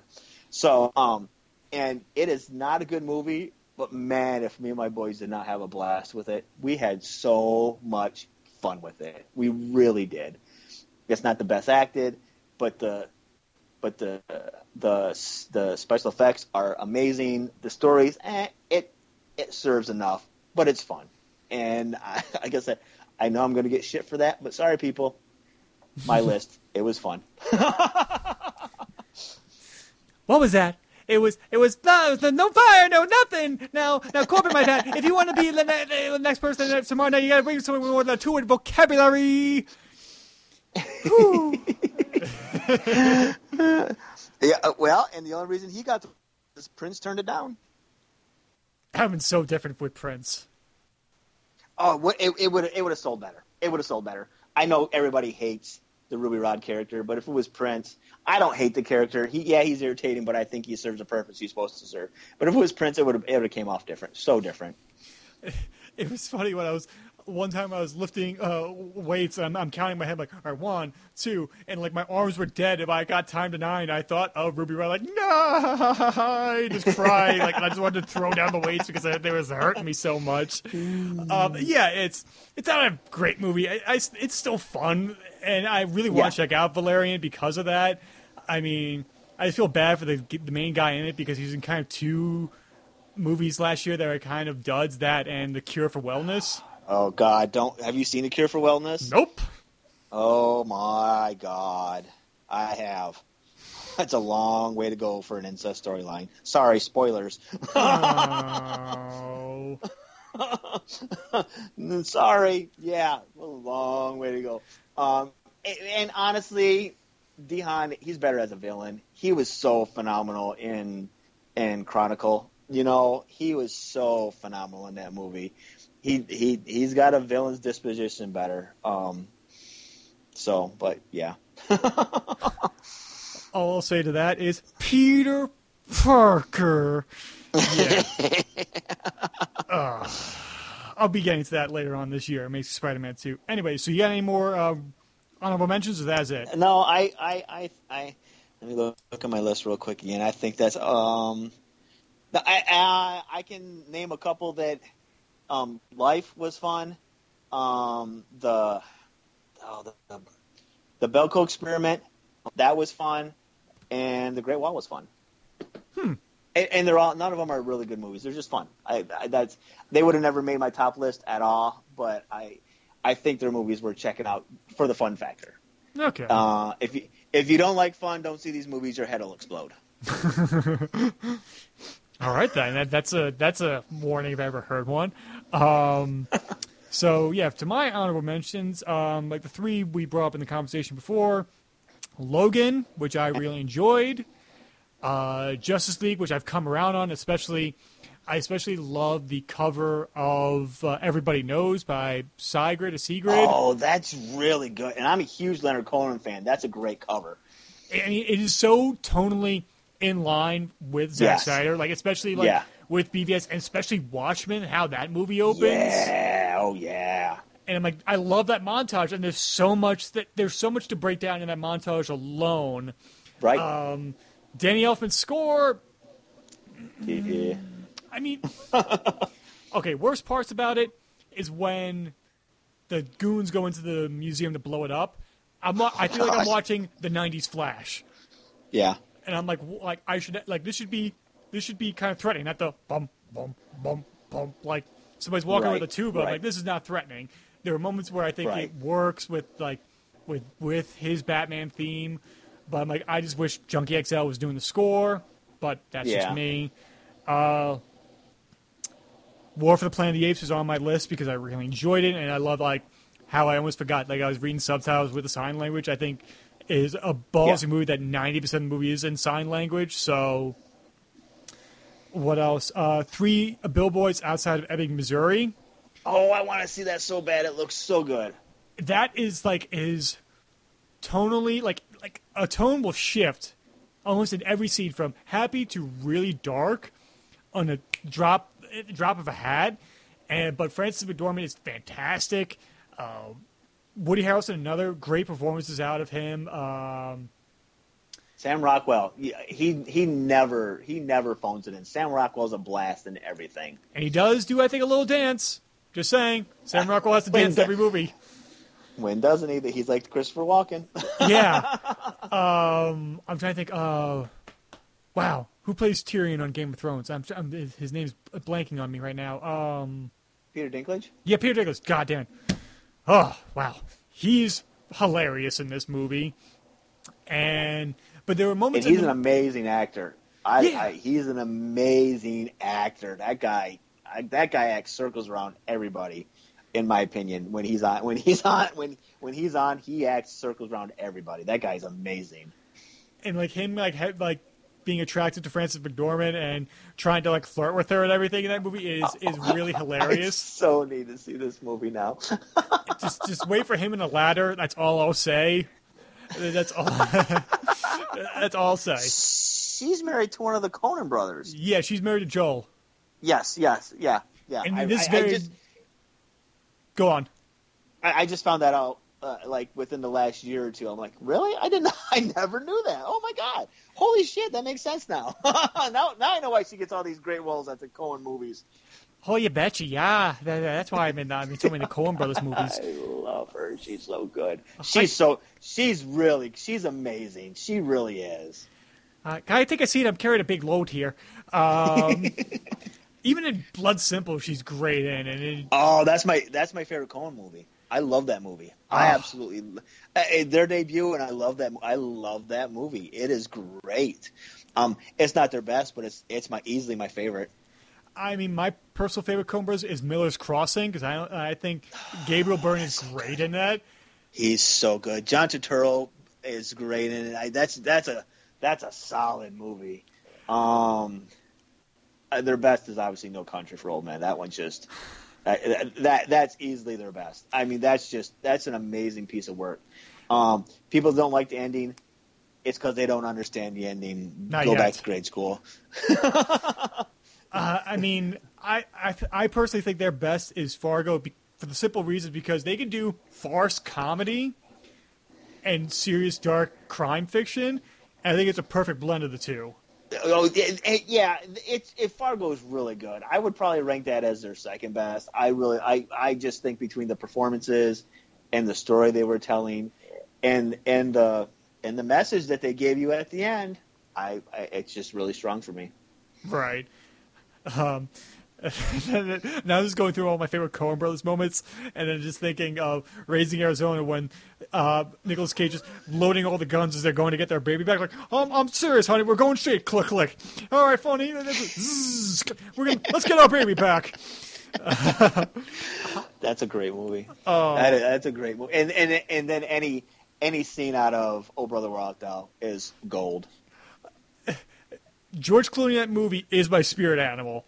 So, um, and it is not a good movie, but man, if me and my boys did not have a blast with it, we had so much fun with it. We really did. It's not the best acted, but the but the the the special effects are amazing. The stories, eh, it it serves enough, but it's fun. And I, I said, I know I'm going to get shit for that, but sorry, people. My list, it was fun. What was that? it was it was no, no fire, no nothing. Now now Korben, my dad, if you want to be the, ne- the next person tomorrow night, you gotta bring someone with more than two word vocabulary. Yeah, uh, well, and the only reason he got the is Prince turned it down. That would have been so different with Prince. Oh, what- it it would it would have sold better. It would have sold better. I know everybody hates the Ruby Rhod character, but if it was Prince, I don't hate the character. He yeah, he's irritating, but I think he serves a purpose he's supposed to serve. But if it was Prince, it would have it would have came off different. So different. It was funny when I was one time I was lifting uh, weights and I'm, I'm counting my head like, all right, one, two, and like my arms were dead. If I got time to nine, I thought, oh, Ruby Rhod, like, no, I just cried, like, I just wanted to throw down the weights because they, they was hurting me so much. Um, yeah, it's it's not a great movie. I, I- it's still fun, and I really want Yeah. to check out Valerian because of that. I mean, I feel bad for the the main guy in it because he's in kind of two movies last year that are kind of duds. That and The Cure for Wellness. Oh God, don't have you seen the Cure for Wellness? Nope. Oh my God, I have. That's a long way to go for an incest storyline. Sorry, spoilers. Oh. Sorry, yeah, a long way to go. Um, and, and honestly, DeHaan, he's better as a villain. He was so phenomenal in in Chronicle. You know, he was so phenomenal in that movie. He he he's got a villain's disposition better. Um, so, but yeah, All I'll say to that is Peter Parker. Yeah. Ugh. I'll be getting to that later on this year. Amazing Spider-Man 2. Anyway, so you got any more uh, honorable mentions, or that's it? no, I I I, I let me look, look at my list real quick again. I think that's um, I I, I can name a couple that um, Life was fun. Um, the oh, the, the the Belko experiment that was fun, and the Great Wall was fun. Hmm. And, and they're all none of them are really good movies. They're just fun. I, I that's they would have never made my top list at all, but I I think they're movies worth checking out for the fun factor. Okay. Uh, if you if you don't like fun, don't see these movies. Your head will explode. All right then. That, that's a that's a warning if I ever heard one. Um, so yeah, to my honorable mentions, um, like the three we brought up in the conversation before, Logan, which I really enjoyed, uh, Justice League, which I've come around on, especially. I especially love the cover of uh, Everybody Knows by Sigrid, a Sigrid. Oh, that's really good. And I'm a huge Leonard Cohen fan. That's a great cover. And it is so tonally in line with Zack Yes. Snyder, like especially like Yeah. With BVS and especially Watchmen, how that movie opens. Yeah. Oh yeah. And I'm like, I love that montage, and there's so much that there's so much to break down in that montage alone. Right. Um, Danny Elfman's score, yeah. I mean, okay, worst parts about it is when the goons go into the museum to blow it up. I'm, I feel like I'm watching the '90s Flash. Yeah. and I'm like, like I should like this should be this should be kind of threatening, not the bump, bum bum bum like somebody's walking Right, with a tuba. Right. like this is not threatening. There are moments where I think Right. it works with like with with his Batman theme, but I'm like I just wish Junkie XL was doing the score, but that's Yeah. just me. Uh, War for the Planet of the Apes is on my list because I really enjoyed it, and I love like how I almost forgot. Like I was reading subtitles with the sign language. I think is a ballsy Yeah. movie that ninety percent of the movie is in sign language. So, what else? Uh, three billboards outside of Ebbing, Missouri. Oh, I want to see that so bad. It looks so good. That is like is tonally like like a tone will shift almost in every scene from happy to really dark on a drop drop of a hat. And but Frances McDormand is fantastic. Uh, Woody Harrelson, another great performances out of him. Um, Sam Rockwell. He he, never he never phones it in. Sam Rockwell's a blast in everything. and he does do, I think, a little dance. Just saying, Sam Rockwell has to dance every movie. When doesn't he? He's like Christopher Walken. Yeah. um, I'm trying to think. Uh, wow, who plays Tyrion on Game of Thrones? I'm, I'm his name's blanking on me right now. Um, Peter Dinklage. yeah, Peter Dinklage. God damn. it. Oh wow, he's hilarious in this movie. And but there were moments. And he's in an amazing actor. I, Yeah. I he's an amazing actor. That guy, I, that guy acts circles around everybody. In my opinion, when he's on, when he's on, when when he's on, he acts circles around everybody. That guy's amazing. and like him like he, like being attracted to Frances McDormand and trying to like flirt with her and everything in that movie is is really I hilarious. so need to see this movie now. just just wait for him in a ladder. That's all I'll say. That's all. that's all I'll say. She's married to one of the Coen brothers. Yeah, she's married to Joel. Yes, yes, yeah, yeah. And I, this I- very I just, go on. I, I just found that out uh, like within the last year or two. I'm like, really? I didn't. I never knew that. Oh my god! Holy shit! That makes sense now. now, now I know why she gets all these great roles at the Coen movies. Oh, you betcha, yeah. That, that's why I'm in, I'm in so many Coen Brothers movies. I love her. She's so good. She's so. She's really. She's amazing. She really is. Uh, can I take a seat? I'm carrying a big load here. Um, even in Blood Simple, she's great in, and it, Oh, that's my that's my favorite Coen movie. I love that movie. I Oh. absolutely uh, uh, their debut, and I love that. I love that movie. It is great. Um, it's not their best, but it's it's my easily my favorite. I mean, my personal favorite Coen is Miller's Crossing because I I think Gabriel Byrne is great in that. He's so good. John Turturro is great in it. I, that's that's a that's a solid movie. Um, uh, their best is obviously No Country for Old Men. That one's just uh, that that's easily their best. I mean, that's just that's an amazing piece of work. Um, people don't like the ending. It's because they don't understand the ending. Not Go yet. back to grade school. Uh, I mean, I, I I personally think their best is Fargo be, for the simple reason because they can do farce comedy and serious dark crime fiction. And I think it's a perfect blend of the two. Oh, yeah, it's it Fargo is really good. I would probably rank that as their second best. I really, I, I just think between the performances and the story they were telling, and and the and the message that they gave you at the end, I, I it's just really strong for me. Right. Um, now I'm just going through all my favorite Coen Brothers moments, and then just thinking of Raising Arizona when uh, Nicolas Cage is loading all the guns as they're going to get their baby back. Like, oh, I'm, I'm serious, honey. We're going straight. Click, click. All right, funny. We're gonna let's get our baby back. That's a great movie. Oh. That is, that's a great movie. And and and then any any scene out of Oh Brother Where Art Thou is gold. George Clooney in that movie is my spirit animal.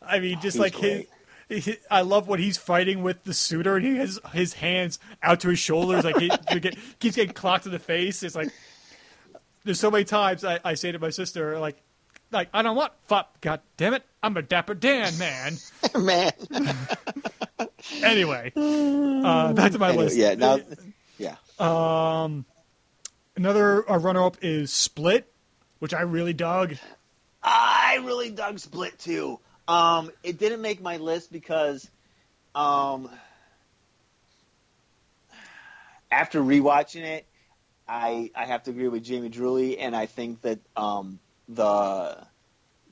I mean, just He's like his, he- I love when he's fighting with the suitor and he has his hands out to his shoulders, like he, get, keeps getting clocked in the face. It's like there's so many times I, I say to my sister, like, like I don't want fuck. God damn it, I'm a dapper Dan man. Man, Anyway, uh, back to my Anyway, list. yeah, now, yeah. Um, another uh, runner-up is Split, which I really dug. I really dug Split too. Um, it didn't make my list because, um, after rewatching it, I I have to agree with Jamie Drewley, and I think that um, the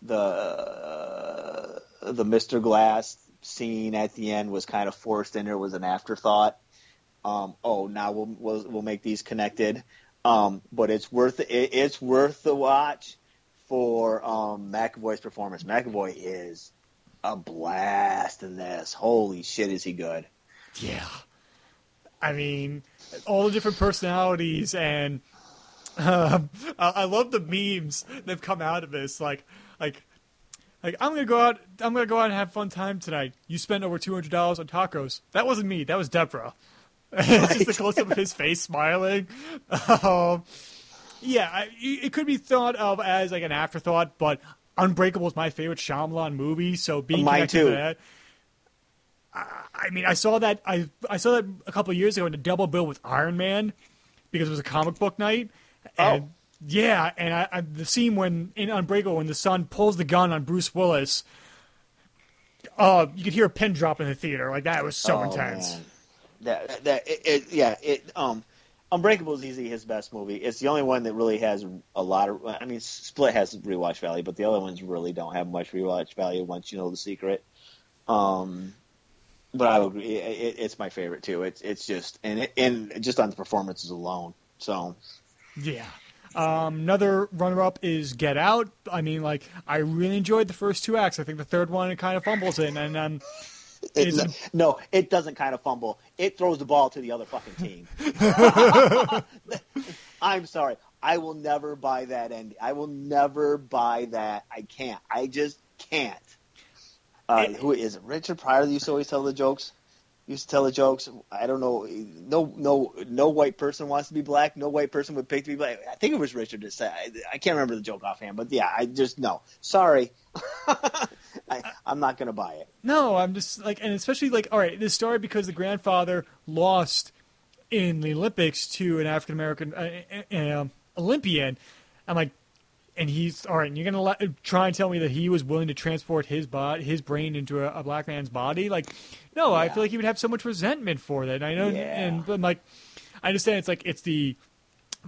the the Mr. Glass scene at the end was kind of forced in there. Was an afterthought. Um, oh, now we'll, we'll we'll make these connected. Um, but it's worth it, it's worth the watch for um, McAvoy's performance. McAvoy is a blast in this. Holy shit, is he good? Yeah. I mean, all the different personalities, and um, I, love the memes that've come out of this. Like, like, like I'm gonna go out. I'm gonna go out and have fun time tonight. You spent over two hundred dollars on tacos. That wasn't me. That was Deborah. It's just a close up of his face smiling. Um, yeah, it could be thought of as like an afterthought, but Unbreakable is my favorite Shyamalan movie. So being Mine connected too. to that. I mean, I saw that I I saw that a couple of years ago in a double bill with Iron Man because it was a comic book night. And Oh. yeah, and I, I, the scene when in Unbreakable when the son pulls the gun on Bruce Willis, uh, you could hear a pin drop in the theater. Like that was so Oh, intense. man. That that it, it, yeah it um Unbreakable is easily his best movie. It's the only one that really has a lot of. I mean, Split has rewatch value, but the other ones really don't have much rewatch value once you know the secret. Um, but I would agree, it, it, it's my favorite too. It's it's just and it, and just on the performances alone. So Yeah. Um, another runner-up is Get Out. I mean, like I really enjoyed the first two acts. I think the third one it kind of fumbles in, and um, It, no, it doesn't kind of fumble. It throws the ball to the other fucking team. I'm sorry. I will never buy that ending. I will never buy that. I can't. I just can't. Uh, It- who is it? Richard Pryor used to always tell the jokes? Used to tell the jokes. I don't know. No, no, no white person wants to be black. No white person would pick to be black. I think it was Richard that said. I, I can't remember the joke offhand, but yeah, I just no. Sorry, I, I'm not gonna buy it. No, I'm just like, and especially like, all right, this started because the grandfather lost in the Olympics to an African American uh, uh, Olympian. I'm like, and he's all right. And you're gonna try and tell me that he was willing to transport his body, his brain into a, a black man's body? Like, no, I feel like he would have so much resentment for that. I know, Yeah. and but I'm like, I understand it's like it's the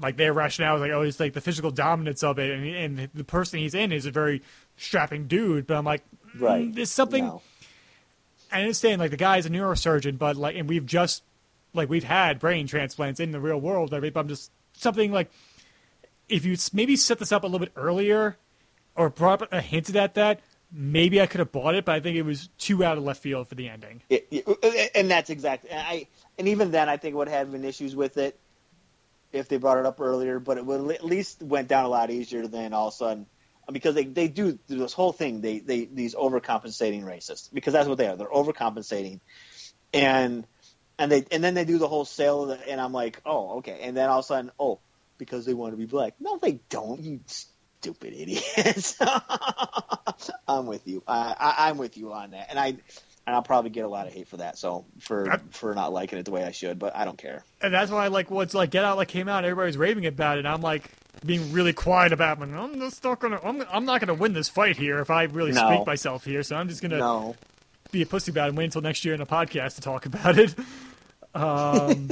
like their rationale is like, oh, it's like the physical dominance of it, and, and the person he's in is a very strapping dude. But I'm like, mm, Right. there's something. No. I understand like the guy's a neurosurgeon, but like, and we've just like we've had brain transplants in the real world. I mean, but I'm just something like if you maybe set this up a little bit earlier or brought up, uh, hinted at that, maybe I could have bought it. But I think it was too out of left field for the ending. It, it- and that's exactly. And I and even then, I think would have been issues with it if they brought it up earlier. But it would at least went down a lot easier than all of a sudden because they, they do this whole thing. They they these overcompensating racists because that's what they are. They're overcompensating, and and they and then they do the whole sale. Of the, and I'm like, oh okay. And then all of a sudden, oh, because they want to be black. No, they don't. You stupid idiots. I'm with you. I, I, I'm with you on that, and I and I'll probably get a lot of hate for that. So for That- for not liking it the way I should, but I don't care. And that's why I like what's like Get Out like came out, everybody's raving about it. And I'm like being really quiet about it. I'm just not gonna. I'm, I'm not gonna win this fight here if I really No. speak myself here. So I'm just gonna No, be a pussy about it and wait until next year in a podcast to talk about it. Um,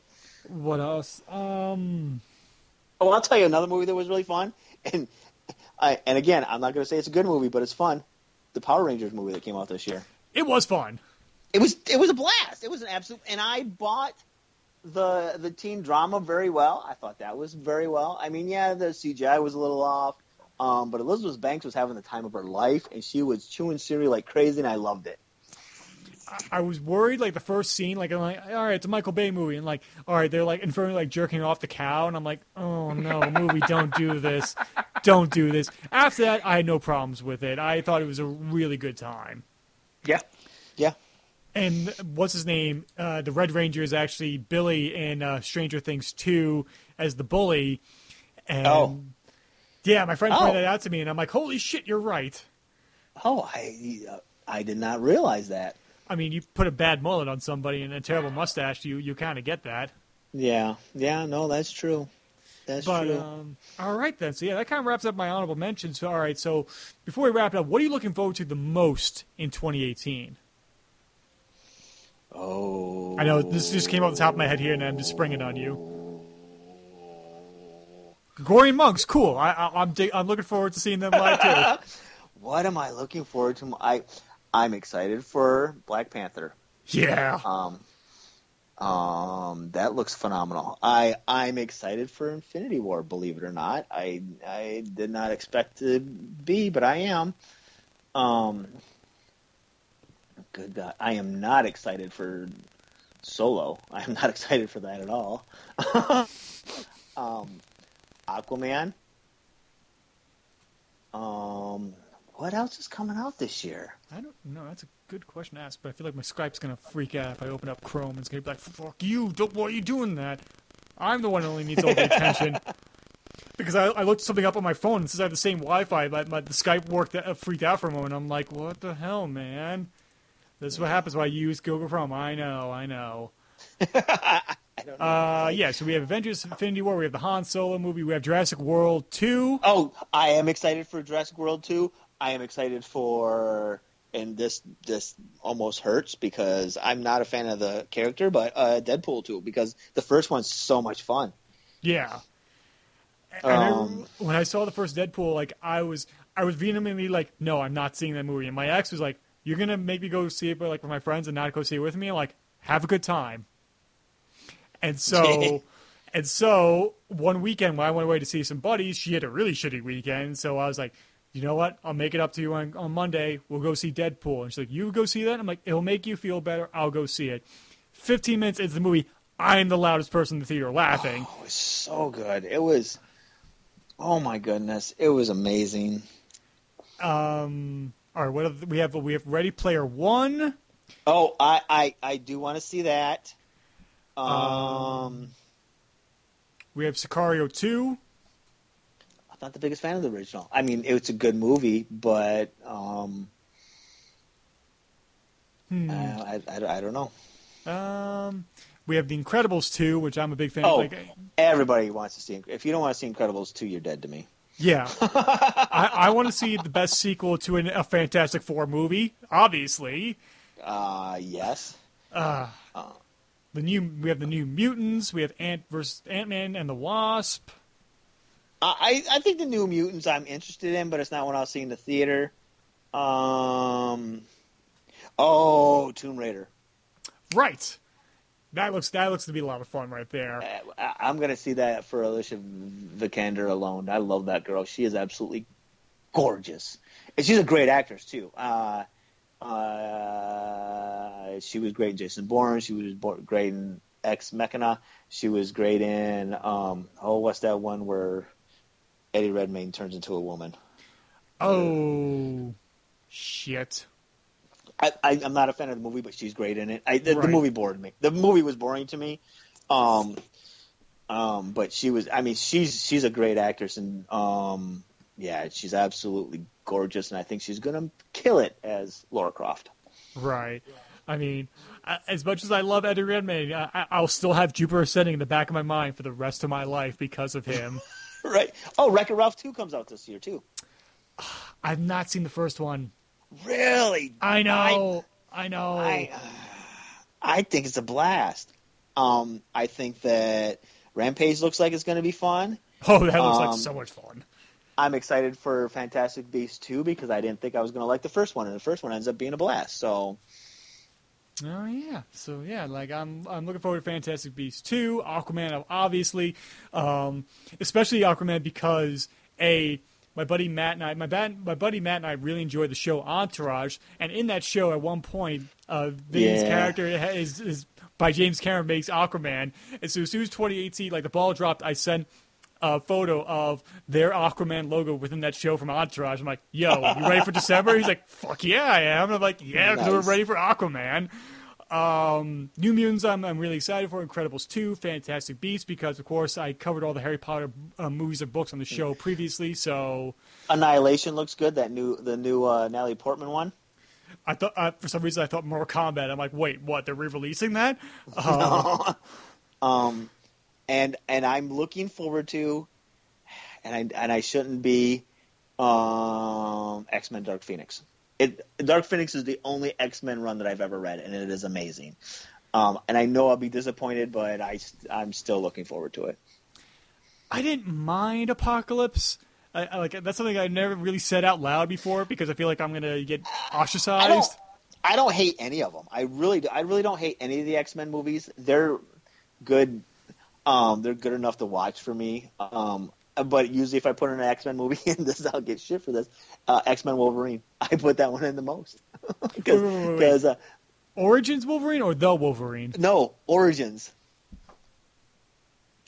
what else? Um, Oh, I'll tell you another movie that was really fun, and I and again, I'm not going to say it's a good movie, but it's fun. The Power Rangers movie that came out this year. it was fun. It was it was a blast. It was an absolute, and I bought the the teen drama very well. I thought that was very well. I mean, yeah, the CGI was a little off, um, but Elizabeth Banks was having the time of her life, and she was chewing cereal like crazy, and I loved it. I, I was worried, like the first scene, like I'm like, all right, it's a Michael Bay movie, and like, all right, they're like in front like jerking off the cow, and I'm like, oh no, movie, don't do this, don't do this. After that, I had no problems with it. I thought it was a really good time. Yeah, yeah. And what's his name? Uh, the Red Ranger is actually Billy in uh, Stranger Things 2 as the bully. And Oh. yeah, my friend Oh. pointed that out to me, and I'm like, holy shit, you're right. Oh, I I did not realize that. I mean, you put a bad mullet on somebody and a terrible mustache, you you kind of get that. Yeah, yeah. No, that's true. That's But true. um, all right then. So yeah, that kind of wraps up my honorable mentions. So all right. So before we wrap it up, what are you looking forward to the most in 2018? Oh, I know this just came off the top of my head here, and I'm just springing on you. Gregorian monks, cool. I, I, I'm dig- I'm looking forward to seeing them live too. What am I looking forward to? I I'm excited for Black Panther. Yeah. Um, um, that looks phenomenal. I I'm excited for Infinity War. Believe it or not, I I did not expect to be, but I am. Um, good God, I am not excited for Solo. I am not excited for that at all. um, Aquaman. Um, what else is coming out this year? I don't know. That's a good question to ask, but I feel like my Skype's gonna freak out if I open up Chrome. It's gonna be like, "Fuck you! Don't, why are you doing that?" I'm the one who only needs all the attention. Because I, I looked something up on my phone and it says I have the same Wi-Fi, but my, the Skype worked uh, freaked out for a moment. I'm like, "What the hell, man?" This is what happens when I use Google Chrome. I know, I know. I don't know. Uh, yeah, so we have Avengers: Infinity War. We have the Han Solo movie. We have Jurassic World Two. Oh, I am excited for Jurassic World 2. I am excited for and this this almost hurts because I'm not a fan of the character, but uh, Deadpool 2 because the first one's so much fun. Yeah. And I- Um, when I saw the first Deadpool, like I was, I was vehemently like, "No, I'm not seeing that movie." And my ex was like, "You're gonna make me go see it, but like with my friends and not go see it with me." Like, "Have a good time." And so, And so one weekend when I went away to see some buddies, she had a really shitty weekend. So I was like, you know what? I'll make it up to you on, on Monday. We'll go see Deadpool. And she's like, you go see that? I'm like, it'll make you feel better. I'll go see it. 15 minutes into the movie, I'm the loudest person in the theater laughing. Oh, it was so good. It was. Oh my goodness, it was amazing. Um, all right, what have, we have? We have Ready Player One. Oh, I I, I do want to see that. Um, Um, We have Sicario Two. I'm not the biggest fan of the original. I mean, it's a good movie, but um, Hmm. I, I, I, I don't know. Um, we have The Incredibles 2, which I'm a big fan Oh. of. Like, Everybody wants to see. If you don't want to see Incredibles two, you're dead to me. Yeah. I, I want to see the best sequel to an, a Fantastic Four movie, obviously. Uh, yes. Uh, the new we have the new mutants. We have Ant versus Ant Man and the Wasp. I, I think the New Mutants I'm interested in, but it's not one I'll see in the theater. Um, oh, Tomb Raider. Right. That looks that looks to be a lot of fun right there. Uh, I, I'm gonna see that for Alicia Vikander alone. I love that girl. She is absolutely gorgeous, and she's a great actress too. Uh, uh, she was great in Jason Bourne. She was great in Ex Machina. She was great in um, oh, what's that one where Eddie Redmayne turns into a woman? Oh shit. I, I, I'm not a fan of the movie, but she's great in it. I, the, the movie bored me. The movie was boring to me. Um, um, but she was. I mean, she's she's a great actress, and um, yeah, she's absolutely gorgeous, and I think she's gonna kill it as Laura Croft. Right. I mean, as much as I love Eddie Redmayne, I, I- I'll still have Jupiter Ascending in the back of my mind for the rest of my life because of him. Right. Oh, Wreck-It Ralph two comes out this year too. I've not seen the first one. Really? I know. I, know. I I think it's a blast. Um, I think that Rampage looks like it's gonna be fun. oh, that looks like um, so much fun. I'm excited for Fantastic Beasts 2 because I didn't think I was going to like the first one, and the first one ends up being a blast. So, Oh yeah. So yeah, like I'm I'm looking forward to Fantastic Beasts 2, Aquaman obviously, um, especially Aquaman because a my buddy Matt and I my bad, my buddy Matt and I really enjoyed the show Entourage, and in that show at one point, uh, Vinny's Yeah. character is, is by James Cameron makes Aquaman, and so as soon as 2018 like the ball dropped, I sent. A photo of their Aquaman logo within that show from Entourage. I'm like, "Yo, you ready for December?" He's like, "Fuck yeah, I am." I'm like, "Yeah, because we're ready for Aquaman." Um, New Mutants, I'm, I'm really excited for. Incredibles 2, Fantastic Beasts, because, of course, I covered all the Harry Potter uh, movies and books on the show previously. So Annihilation looks good. That new, the new uh, Natalie Portman one. I thought, uh, for some reason, I thought Mortal Kombat. I'm like, wait, what? They're re releasing that? Uh, Um, and and I'm looking forward to, and I and I shouldn't be, um, X Men Dark Phoenix. It Dark Phoenix is the only X Men run that I've ever read, and it is amazing. Um, and I know I'll be disappointed, but I I'm still looking forward to it. I didn't mind Apocalypse. I, I, like That's something I never really said out loud before because I feel like I'm going to get I don't, ostracized. I don't hate any of them. I really, do- I really don't hate any of the X Men movies. They're good. Um, they're good enough to watch for me. Um, but usually, if I put in an X Men movie, in this I'll get shit for this. Uh, X Men Wolverine. I put that one in the most because uh, Origins Wolverine or The Wolverine? no Origins.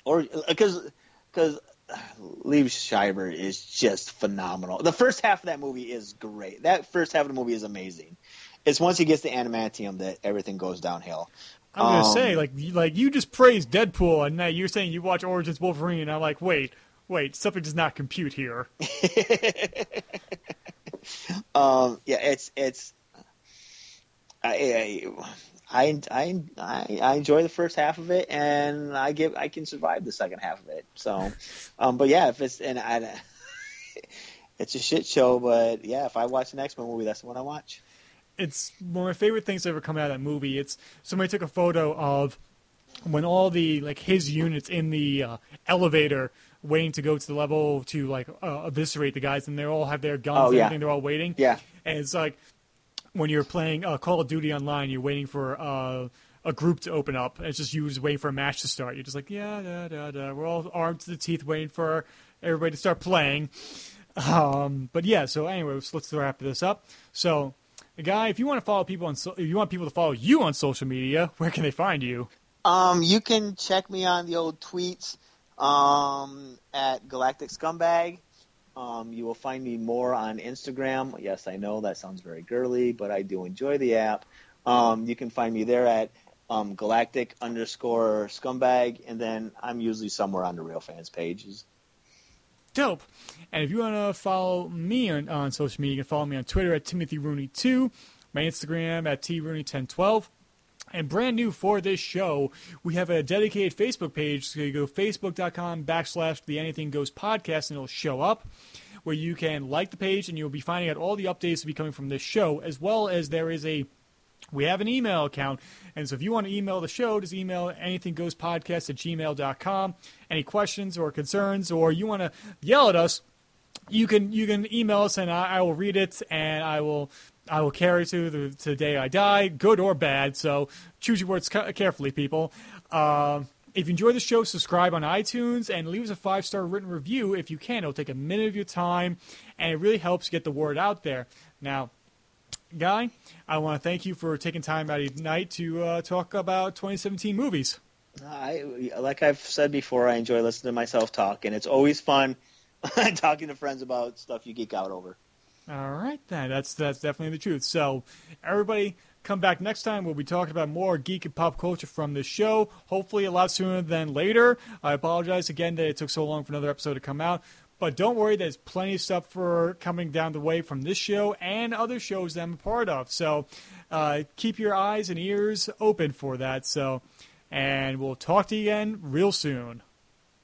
Or because because Liev Schreiber is just phenomenal. The first half of that movie is great. That first half of the movie is amazing. It's once he gets the adamantium that everything goes downhill. I'm gonna Um, say like like you just praised Deadpool and now you're saying you watch Origins Wolverine and I'm like wait wait something does not compute here. Um, yeah, it's it's. I, I I I I enjoy the first half of it, and I give I can survive the second half of it. So, um, but yeah, if it's and I, it's a shit show, but yeah, if I watch an X Men movie, that's the one I watch. It's one of my favorite things to ever come out of that movie. It's somebody took a photo of when all the like his units in the uh, elevator waiting to go to the level to like uh, eviscerate the guys, and they all have their guns Oh, and yeah. everything. They're all waiting. Yeah. and it's like when you're playing uh, Call of Duty online, you're waiting for uh, a group to open up. It's just you just waiting for a match to start. You're just like, yeah, da, da, da. We're all armed to the teeth waiting for everybody to start playing. Um, but yeah, so anyway, let's, let's wrap this up. So, guy, if you want to follow people on, so, if you want people to follow you on social media, where can they find you? Um, you can check me on the old tweets um, at Galactic Scumbag. Um, you will find me more on Instagram. Yes, I know that sounds very girly, but I do enjoy the app. Um, you can find me there at um, Galactic underscore Scumbag, and then I'm usually somewhere on the Real Fans pages. Dope. And if you want to follow me on, on social media, you can follow me on Twitter at Timothy Rooney2, my Instagram at TRooney1012. And brand new for this show, we have a dedicated Facebook page. So you go facebook.com backslash the Anything Goes podcast, and it'll show up where you can like the page and you'll be finding out all the updates to be coming from this show, as well as there is a we have an email account. And so if you want to email the show, just email anythinggoespodcast at gmail.com. Any questions or concerns, or you want to yell at us, you can you can email us and I, I will read it and I will I will carry to the, to the day I die, good or bad. So choose your words ca- carefully, people. Uh, if you enjoy the show, subscribe on iTunes and leave us a five star written review if you can. It'll take a minute of your time and it really helps get the word out there. Now, Guy, I want to thank you for taking time out of your night to uh, talk about 2017 movies. I, like I've said before, I enjoy listening to myself talk, and it's always fun talking to friends about stuff you geek out over. All right, then. That's that's definitely the truth. So, everybody, come back next time. We'll be talking about more geek and pop culture from this show. Hopefully, a lot sooner than later. I apologize again that it took so long for another episode to come out. But don't worry, there's plenty of stuff for coming down the way from this show and other shows that I'm a part of. So uh, keep your eyes and ears open for that. So, and we'll talk to you again real soon.